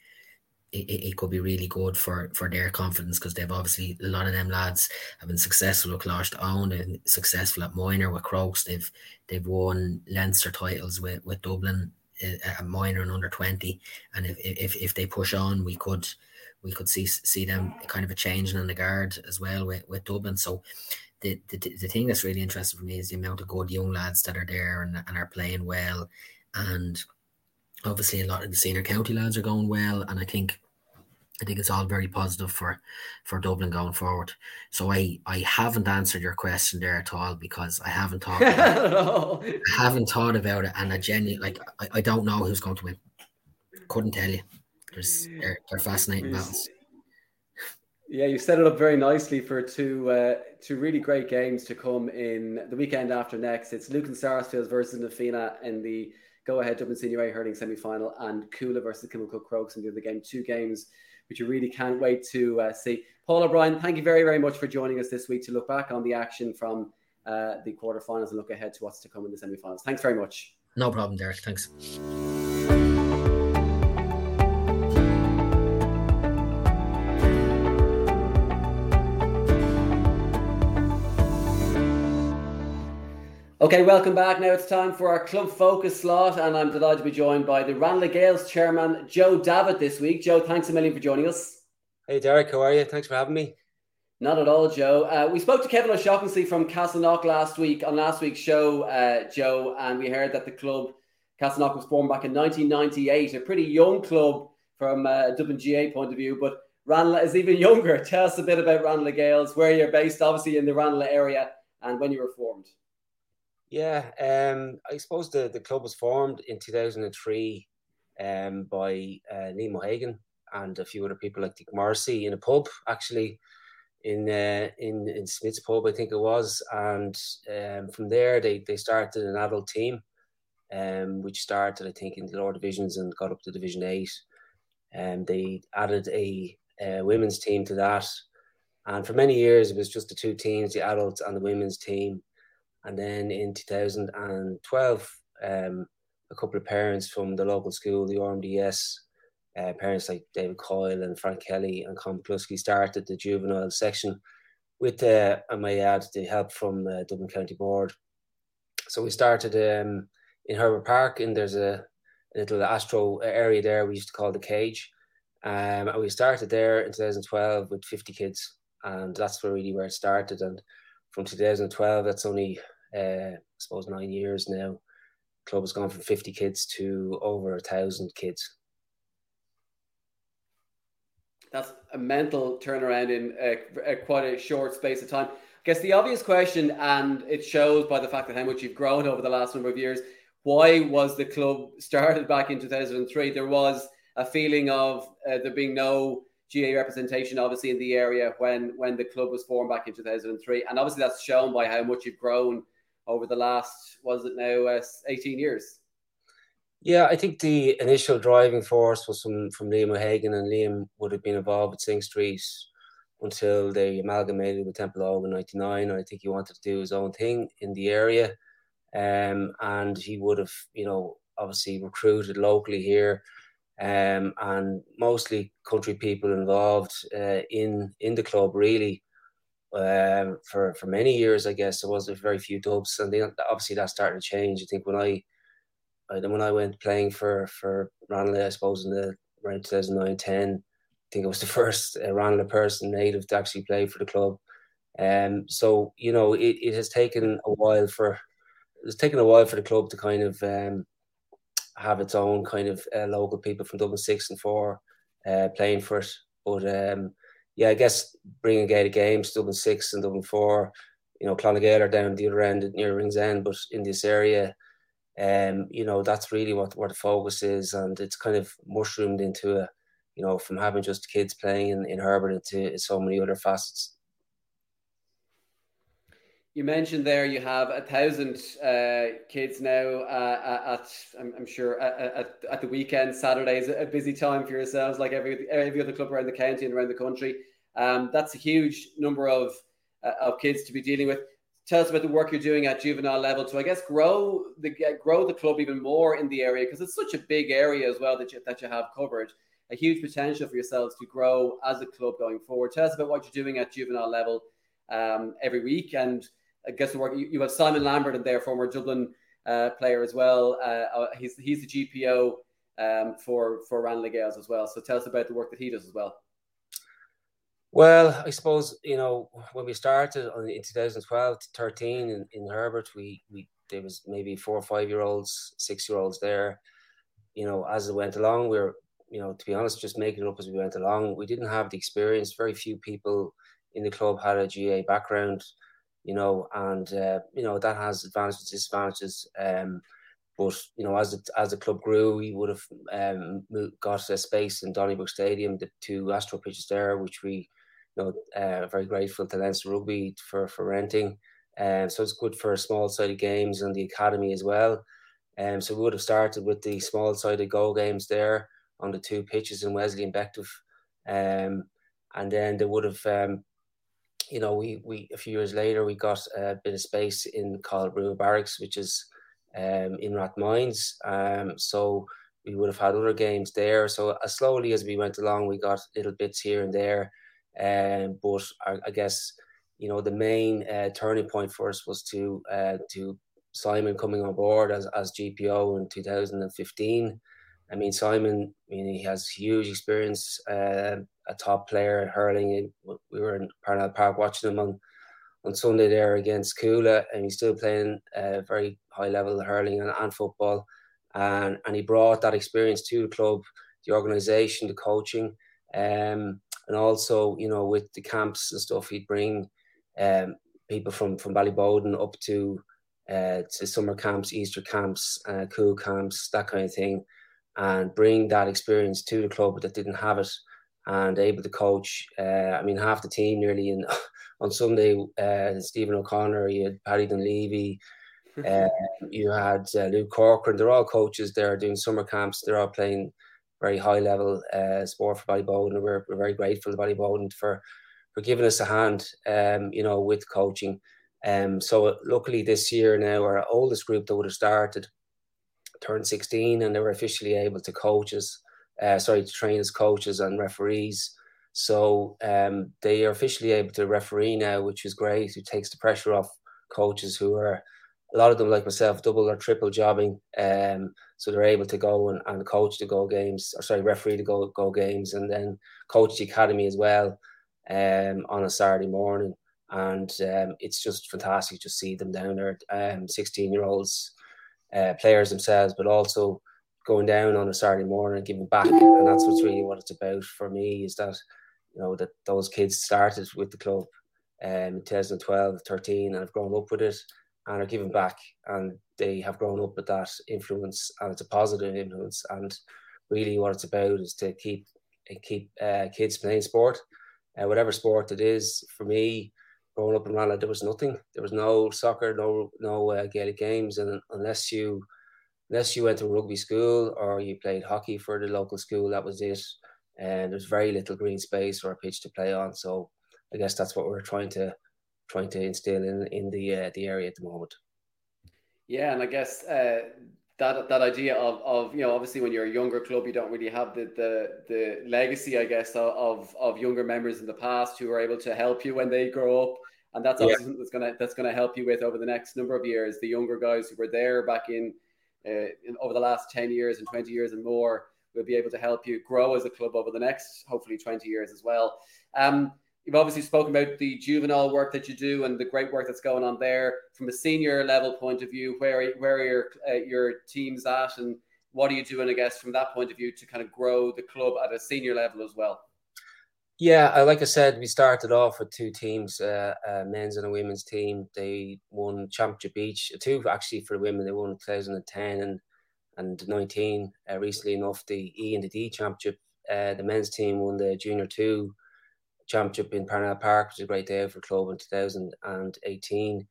it, it could be really good for for their confidence because they've obviously a lot of them lads have been successful with Closhtown and successful at minor with Crokes. They've they've won Leinster titles with, with Dublin uh, at minor and under twenty. And if, if if they push on, we could we could see see them kind of a changing in the guard as well with, with Dublin. So the, the, the thing that's really interesting for me is the amount of good young lads that are there and, and are playing well. And obviously, a lot of the senior county lads are going well. And I think I think it's all very positive for for Dublin going forward. So I I haven't answered your question there at all because I haven't thought about it. I haven't thought about it, and I genuinely like I, I don't know who's going to win. Couldn't tell you. There's they're, they're fascinating battles. Yeah, you set it up very nicely for two uh, two really great games to come in the weekend after next. It's Lucan Sarsfields versus Na Fianna in the go ahead Dublin Senior A hurling semi final, and Cuala versus Kilmacud Crokes in the other game. Two games which you really can't wait to uh, see. Paul O'Brien, thank you very very much for joining us this week to look back on the action from uh, the quarterfinals and look ahead to what's to come in the semi finals. Thanks very much. No problem, Derek. Thanks. Okay, welcome back. Now it's time for our club focus slot, and I'm delighted to be joined by the Ranelagh Gaels chairman, Joe Davitt, this week. Joe, thanks a million for joining us. Hey, Derek, how are you? Thanks for having me. Not at all, Joe. Uh, we spoke to Kevin O'Shaughnessy from Castleknock last week on last week's show, uh, Joe, and we heard that the club Castleknock was formed back in 1998, a pretty young club from uh, a Dublin GA point of view, but Ranelagh is even younger. Tell us a bit about Ranelagh Gaels, where you're based, obviously in the Ranelagh area, and when you were formed. Yeah, um, I suppose the, the club was formed in 2003 um, by uh, Liam O'Hagan and a few other people like Dick Morrissey in a pub, actually, in uh, in in Smith's pub, I think it was. And um, from there, they, they started an adult team, um, which started, I think, in the lower divisions and got up to Division 8. And um, they added a, a women's team to that. And for many years, it was just the two teams, the adults and the women's team and then in 2012, um, a couple of parents from the local school, the RMDS, uh, parents like David Coyle and Frank Kelly and Con Plusky started the juvenile section with, uh, I may add, the help from uh, Dublin County Board. So we started um, in Herbert Park, and there's a, a, little astro area there we used to call the cage. Um, and we started there in 2012 with 50 kids, and that's really where it started. And from 2012, that's only uh, I suppose nine years now. Club has gone from 50 kids to over a thousand kids. That's a mental turnaround in a, quite a short space of time. I guess the obvious question, and it shows by the fact that how much you've grown over the last number of years. Why was the club started back in 2003? There was a feeling of uh, there being no GA representation, obviously, in the area when when the club was formed back in 2003, and obviously that's shown by how much you've grown over the last was it now uh, 18 years. Yeah i think the initial driving force was from from liam o'hagan and liam would have been involved with Synge Street until they amalgamated with Templeogue in 99 and i think he wanted to do his own thing in the area. Um, and he would have you know obviously recruited locally here um, and mostly country people involved uh, in in the club really um, for for many years. I guess there was very few dubs, and then obviously that started to change. I think when I then when I went playing for for Ranelagh, I suppose in the around 2009 10, I think I was the first uh, Ranelagh person native to actually play for the club. Um, so you know it, it has taken a while for it's taken a while for the club to kind of um, have its own kind of uh, local people from Dublin six and four uh, playing for it. But um, yeah, I guess bringing Gaelic games, Dublin six and Dublin four, you know, Clanna Gael are down the other end near Ringsend, but in this area, um, you know, that's really what what the focus is, and it's kind of mushroomed into a, you know, from having just kids playing in, in Herbert into so many other facets. You mentioned there you have a thousand uh, kids now uh, at, I'm, I'm sure, at, at, the weekend. Saturday is a busy time for yourselves, like every every other club around the county and around the country. Um, that's a huge number of uh, of kids to be dealing with. Tell us about the work you're doing at juvenile level to, I guess, grow the grow the club even more in the area because it's such a big area as well that you that you have covered. A huge potential for yourselves to grow as a club going forward. Tell us about what you're doing at juvenile level um, every week and I guess the work you, you have Simon Lambert in there, former Dublin uh, player as well. Uh, uh he's he's the GPO um, for for Ranelagh Gaels as well. So tell us about the work that he does as well. Well, I suppose you know when we started in 2012 to 13 in, in Herbert, we we there was maybe four or five year olds, six year olds there. You know, as it went along, we are you know to be honest, just making it up as we went along. We didn't have the experience. Very few people in the club had a GA background, you know, and uh, you know that has advantages, disadvantages. Um, but you know, as it, as the club grew, we would have um, got a space in Donnybrook Stadium, the two Astro pitches there, which we you know, uh, very grateful to Leinster Rugby for, for renting. Um, so it's good for small sided games and the academy as well. Um, so we would have started with the small sided goal games there on the two pitches in Wesley and Bective. Um, and then they would have, um, you know, we, we a few years later we got a bit of space in called Brugha Barracks, which is um, in Rathmines. Um, so we would have had other games there. So as slowly as we went along, we got little bits here and there. Um, but I, I, guess you know the main uh, turning point for us was to uh, to Simon coming on board as as GPO in 2015. I mean Simon, I mean he has huge experience, uh, a top player at hurling. We were in Parnell Park watching him on on Sunday there against Cuala, and he's still playing uh, very high level hurling and, and football. And and he brought that experience to the club, the organisation, the coaching. Um, and also you know with the camps and stuff he'd bring um, people from from Ballyboden up to uh, to summer camps, Easter camps, uh, cool camps, that kind of thing, and bring that experience to the club that didn't have it, and able to coach. Uh, I mean, half the team nearly in on Sunday. Uh, Stephen O'Connor, you had Paddy Dunleavy, uh, you had uh, Luke Corcoran. They're all coaches. They're doing summer camps. They're all playing very high level uh, sport for Ballyboden. And we're, we're very grateful to Ballyboden for for giving us a hand, um, you know, with coaching. Um, so luckily this year now, our oldest group that would have started turned 16 and they were officially able to coach us, uh, sorry, to train as coaches and referees. So um, they are officially able to referee now, which is great. It takes the pressure off coaches who are a lot of them, like myself, double or triple jobbing. Um, so they're able to go and, and coach the go games, or sorry, referee the go go games, and then coach the academy as well um, on a Saturday morning. And um, it's just fantastic to see them down there, um, 16 year olds, uh, players themselves, but also going down on a Saturday morning and giving back. And that's what's really what it's about for me is that, you know, that those kids started with the club um, in 2012, 13, and have grown up with it and are giving back and they have grown up with that influence and it's a positive influence and really what it's about is to keep keep uh, kids playing sport uh, whatever sport it is for me growing up in Ranelagh there was nothing there was no soccer no no uh, Gaelic games and unless you unless you went to rugby school or you played hockey for the local school that was it and there's very little green space or a pitch to play on so I guess that's what we're trying to trying to instill in in the uh, the area at the moment. Yeah, and I guess uh, that that idea of, of you know obviously when you're a younger club you don't really have the the, the legacy I guess of of younger members in the past who are able to help you when they grow up and that's yeah. that's gonna that's gonna help you with over the next number of years the younger guys who were there back in, uh, in over the last 10 years and 20 years and more We'll be able to help you grow as a club over the next hopefully 20 years as well um, You've obviously spoken about the juvenile work that you do and the great work that's going on there. From a senior level point of view, where where are your uh, your teams at, and what are you doing? I guess from that point of view to kind of grow the club at a senior level as well. Yeah, like I said, we started off with two teams, uh, a men's and a women's team. They won championship each, two actually for the women. They won 2010 and and 19. Uh, recently enough, the E and the D championship. Uh, the men's team won the junior two championship in Parnell Park, which is a great day for the club in 2018.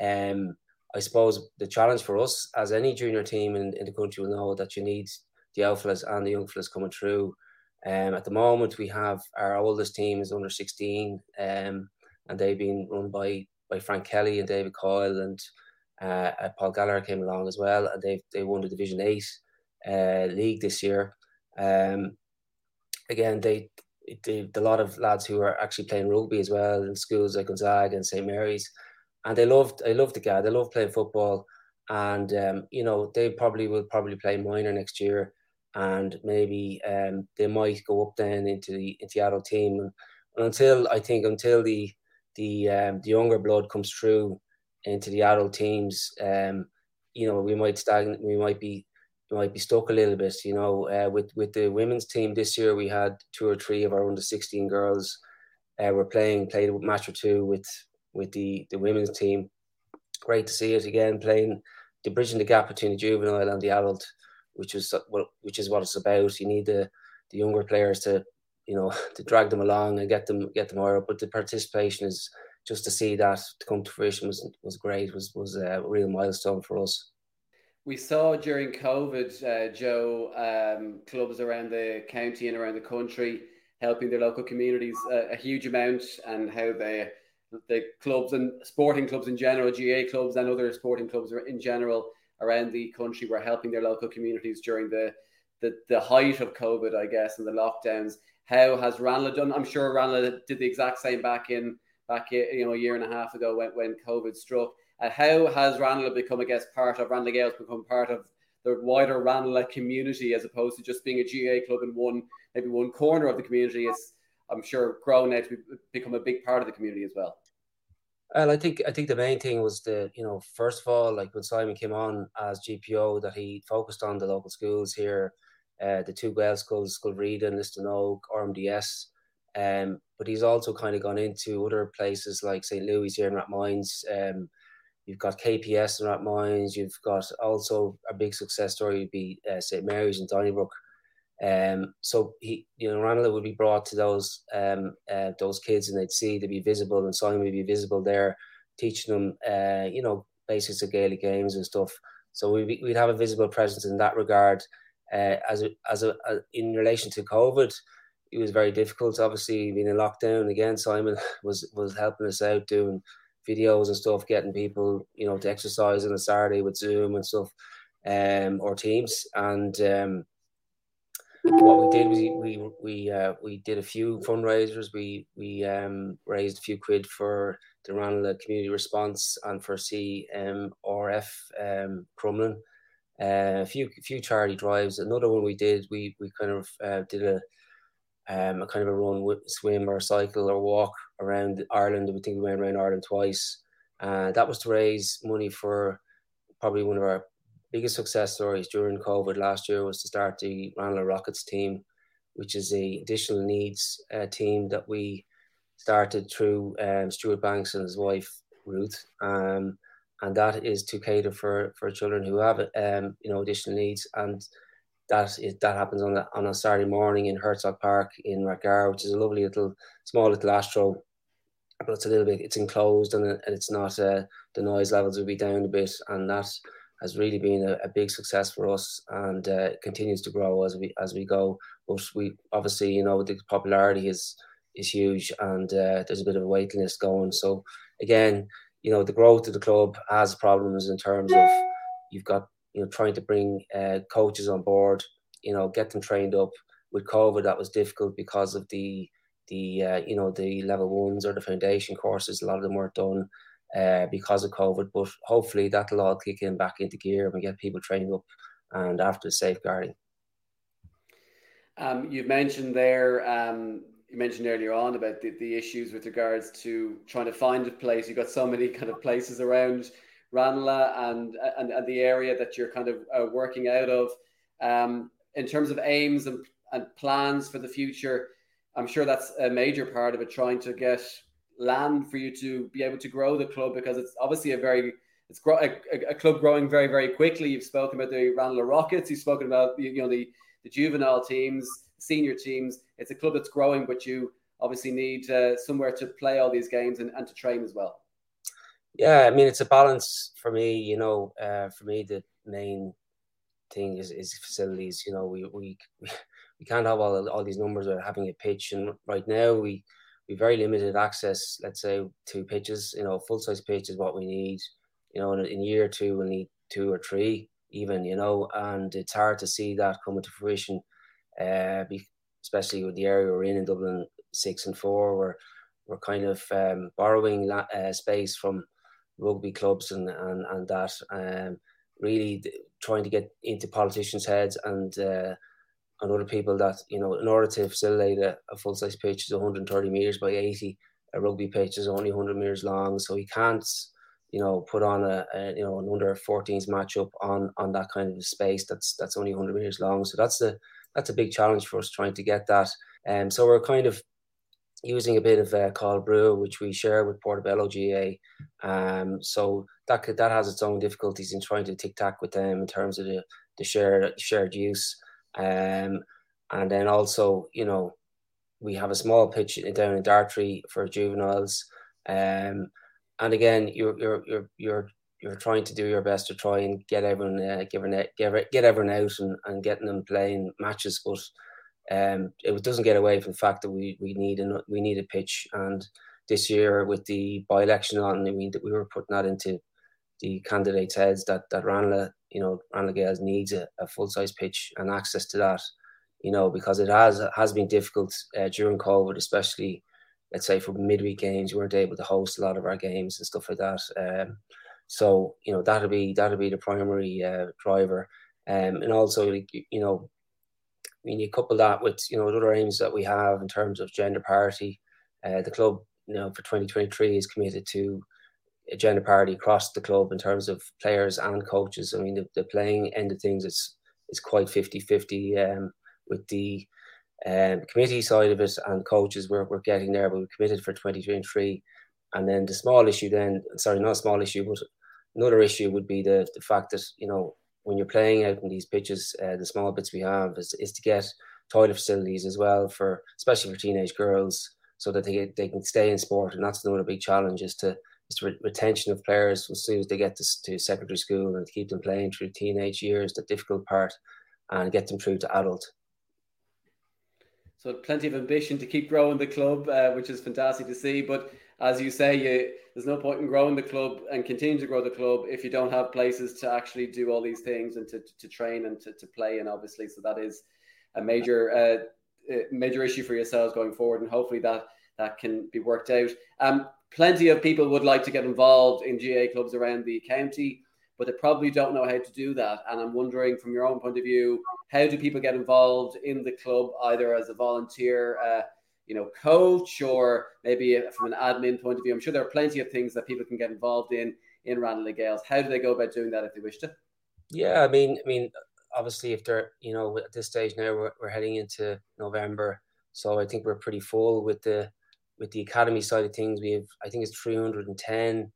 Um, I suppose the challenge for us, as any junior team in, in the country will know, that you need the outfielders and the young fellas coming through. Um, at the moment, we have our oldest team is under 16, um, and they've been run by by Frank Kelly and David Coyle, and uh, uh Paul Gallagher came along as well, and they they won the Division Eight uh, league this year. Um, again, they the, a lot of lads who are actually playing rugby as well in schools like Gonzaga and St Mary's, and they loved I love the guy. They love playing football, and um, you know they probably will probably play minor next year, and maybe um, they might go up then into the into the adult team. And And until I think until the the um, the younger blood comes through into the adult teams, um, you know, we might stagnate. We might be we might be stuck a little bit. You know, uh, with with the women's team this year, we had two or three of our under sixteen girls. Uh, were playing played a match or two with with the the women's team. Great to see it again playing the bridging the gap between the juvenile and the adult, which is what which is what it's about. You need the the younger players to you know to drag them along and get them get them higher up. But the participation is just to see that to come to fruition was was great. was was a real milestone for us. We saw during COVID, uh, Joe, um, clubs around the county and around the country helping their local communities uh, a huge amount, and how they the clubs and sporting clubs in general, GA clubs and other sporting clubs in general around the country were helping their local communities during the the, the height of COVID, I guess, and the lockdowns. How has Ranelagh done? I'm sure Ranelagh did the exact same back in back you know a year and a half ago when, when COVID struck. Uh, how has Ranelagh become, I guess, part of Ranelagh Gaels become part of the wider Ranelagh community as opposed to just being a GAA club in one maybe one corner of the community? It's I'm sure grown now to become a big part of the community as well. Well, I think I think the main thing was the you know first of all like when Simon came on as GPO that he focused on the local schools here, uh, the two Gael schools, School Sculbhreathe and Oak, RMDS, um, but he's also kind of gone into other places like St. Louis here in Rathmines. Um, you've got KPS in Rathmines. You've got also a big success story would be uh, St. Mary's in Donnybrook. Um, so he, you know, Ranelagh would be brought to those um, uh, those kids, and they'd see they'd be visible, and Simon would be visible there, teaching them, uh, you know, basics of Gaelic games and stuff. So we'd, we'd have a visible presence in that regard. Uh, as a, as a, a, in relation to COVID, it was very difficult. Obviously, being in lockdown again, Simon was was helping us out doing videos and stuff, getting people, you know, to exercise on a Saturday with Zoom and stuff, um, or Teams, and um, what we did was we we uh, we did a few fundraisers. We we um, raised a few quid for the Ranelagh Community Response and for CMRF um, Crumlin. Uh, a few few charity drives. Another one we did. We we kind of uh, did a um, a kind of a run, swim or cycle or walk around Ireland. We think we went around Ireland twice. Uh, that was to raise money for probably one of our biggest success stories during COVID last year was to start the Ranelagh Rockets team, which is a additional needs uh, team that we started through um, Stuart Banks and his wife Ruth, um, and that is to cater for for children who have um, you know additional needs, and that is that happens on a, on a Saturday morning in Herzog Park in Rathgar, which is a lovely little small little astro. But it's a little bit, it's enclosed and, and it's not, uh, the noise levels will be down a bit. And that has really been a, a big success for us and uh, continues to grow as we as we go. But we obviously, you know, the popularity is is huge, and uh, there's a bit of a waiting list going. So again, you know, the growth of the club has problems in terms of you've got you know trying to bring uh, coaches on board, you know, get them trained up. With COVID, that was difficult because of the the uh, you know the level ones or the foundation courses. A lot of them weren't done uh, because of COVID. But hopefully that'll all kick in back into gear and we get people trained up and after safeguarding. Um, you mentioned there, um, you mentioned earlier on about the, the issues with regards to trying to find a place. You've got so many kind of places around Ranelagh and, and, and the area that you're kind of uh, working out of. Um, in terms of aims and, and plans for the future, I'm sure that's a major part of it, trying to get land for you to be able to grow the club because it's obviously a very it's gro- a, a, club growing very very quickly. You've spoken about the Ranelagh Rockets. You've spoken about you know the the juvenile teams, senior teams. It's a club that's growing, but you obviously need uh, somewhere to play all these games and, and to train as well. Yeah, I mean it's a balance for me. You know, uh, for me the main thing is, is facilities. You know, we we we can't have all all these numbers of having a pitch, and right now we we very limited access, let's say, to pitches. You know, full size pitch is what we need. You know, in, in year two, we'll need two or three, even. You know, and it's hard to see that coming to fruition, uh, especially with the area we're in in Dublin six and four. We're we're kind of um, borrowing uh, space from rugby clubs and and and that. Um, really trying to get into politicians' heads and. Uh, and other people that you know in order to facilitate a, a full size pitch is 130 meters by 80 a rugby pitch is only 100 meters long so he can't you know put on a, a, you know an under 14s matchup on on that kind of space that's that's only 100 meters long so that's the that's a big challenge for us trying to get that and um, so we're kind of using a bit of uh, Cathal Brugha, which we share with Portobello GA. Um, so that could, that has its own difficulties in trying to tic tac with them in terms of the, the shared shared use. Um, and then also, you know, we have a small pitch down in Dartry for juveniles. Um, and again, you're you're you're you're you're trying to do your best to try and get everyone uh, get, get get everyone out and, and getting them playing matches, but um, it doesn't get away from the fact that we we need a we need a pitch. And this year with the by election on, I mean we were putting that into the candidates' heads that that Ranelagh, you know, Ranelagh needs a, a full size pitch and access to that, you know, because it has has been difficult uh, during COVID, especially let's say for midweek games, we weren't able to host a lot of our games and stuff like that. Um, so you know that'll be that'll be the primary uh, driver, um, and also you know when you couple that with you know other aims that we have in terms of gender parity, uh, the club you know for 2023 is committed to gender parity across the club in terms of players and coaches. I mean the, the playing end of things is is quite 50-50 um, with the um, committee side of it and coaches we're, we're getting there, but we're committed for 2023. And then the small issue then, sorry, not a small issue, but another issue would be the, the fact that, you know, when you're playing out in these pitches, uh, the small bits we have is, is to get toilet facilities as well for, especially for teenage girls, so that they they can stay in sport. And that's another big challenge is to is to re- retention of players as soon as they get to, to secondary school and keep them playing through teenage years, the difficult part, and get them through to adult. So plenty of ambition to keep growing the club, uh, which is fantastic to see. But as you say, you, there's no point in growing the club and continue to grow the club if you don't have places to actually do all these things and to, to train and to, to play in, obviously. So that is a major uh, major issue for yourselves going forward, and hopefully that that can be worked out. Um, plenty of people would like to get involved in GAA clubs around the county, but they probably don't know how to do that. And I'm wondering, from your own point of view, how do people get involved in the club, either as a volunteer? Uh, you know, coach or maybe from an admin point of view. I'm sure there are plenty of things that people can get involved in in Ranelagh Gaels. How do they go about doing that if they wish to? Yeah, I mean, I mean, obviously, if they're you know at this stage now, we're, we're heading into November, so I think we're pretty full with the with the academy side of things. We have, I think, it's 310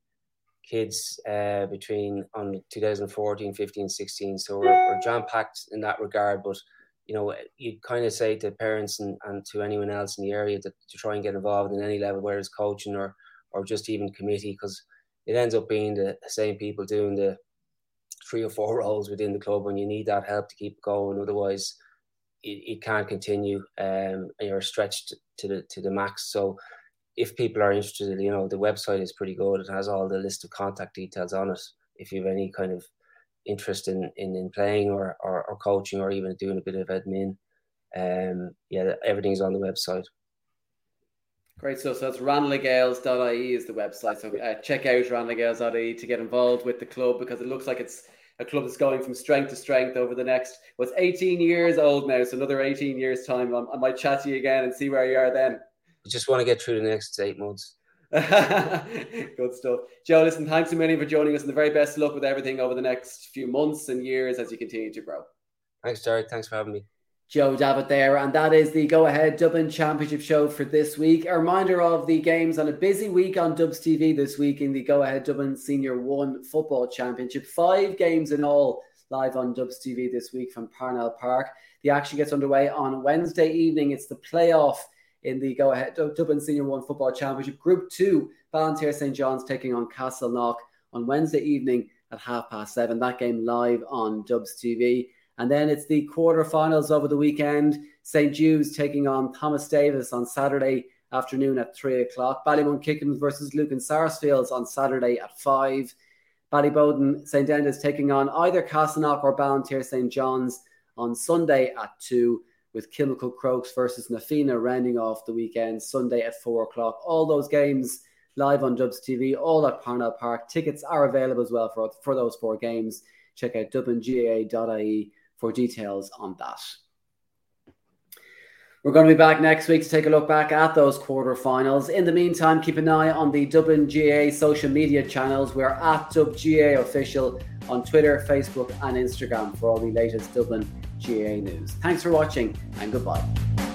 kids uh, between on 2014, 15, 16. So we're, we're jam packed in that regard, but you know, you kind of say to parents and, and to anyone else in the area that to try and get involved in any level, whether it's coaching or or just even committee, because it ends up being the same people doing the three or four roles within the club when you need that help to keep going. Otherwise, it, it can't continue, um, you're stretched to the to the max. So, if people are interested, you know, the website is pretty good. It has all the list of contact details on it. If you have any kind of interest in, in, in playing or, or, or, coaching or even doing a bit of admin, um, yeah, everything's on the website. Great stuff. So that's ranelaghgaels.ie is the website. So uh, check out ranelaghgaels.ie to get involved with the club because it looks like it's a club that's going from strength to strength over the next, what's 18 years old now. So another 18 years time, I, I might chat to you again and see where you are then. I just want to get through the next eight months. Good stuff. Joe, listen, thanks a million for joining us and the very best luck with everything over the next few months and years as you continue to grow. Thanks, Jared. Thanks for having me. Joe Davitt there, and that is the Go Ahead Dublin Championship show for this week. A reminder of the games on a busy week on Dubs TV this week in the Go Ahead Dublin Senior One Football Championship. Five games in all live on Dubs TV this week from Parnell Park. The action gets underway on Wednesday evening. It's the playoff in the go ahead Dublin Senior One Football Championship. Group two, Ballinteer St. John's taking on Castleknock on Wednesday evening at half past seven. That game live on Dubs TV. And then it's the quarterfinals over the weekend. St. Jude's taking on Thomas Davis on Saturday afternoon at three o'clock. Ballymun Kickhams versus Lucan Sarsfields on Saturday at five. Ballyboden St. Enda's taking on either Castleknock or Ballinteer St. John's on Sunday at two with Kilmacud Crokes versus Na Fianna rounding off the weekend Sunday at four o'clock. All those games live on Dubs TV, all at Parnell Park. Tickets are available as well for, for those four games. Check out dublingaa.ie for details on that. We're going to be back next week to take a look back at those quarterfinals. In the meantime, keep an eye on the Dublin GAA social media channels. We're at DubGAA official on Twitter, Facebook, and Instagram for all the latest Dublin GAA news. Thanks for watching and goodbye.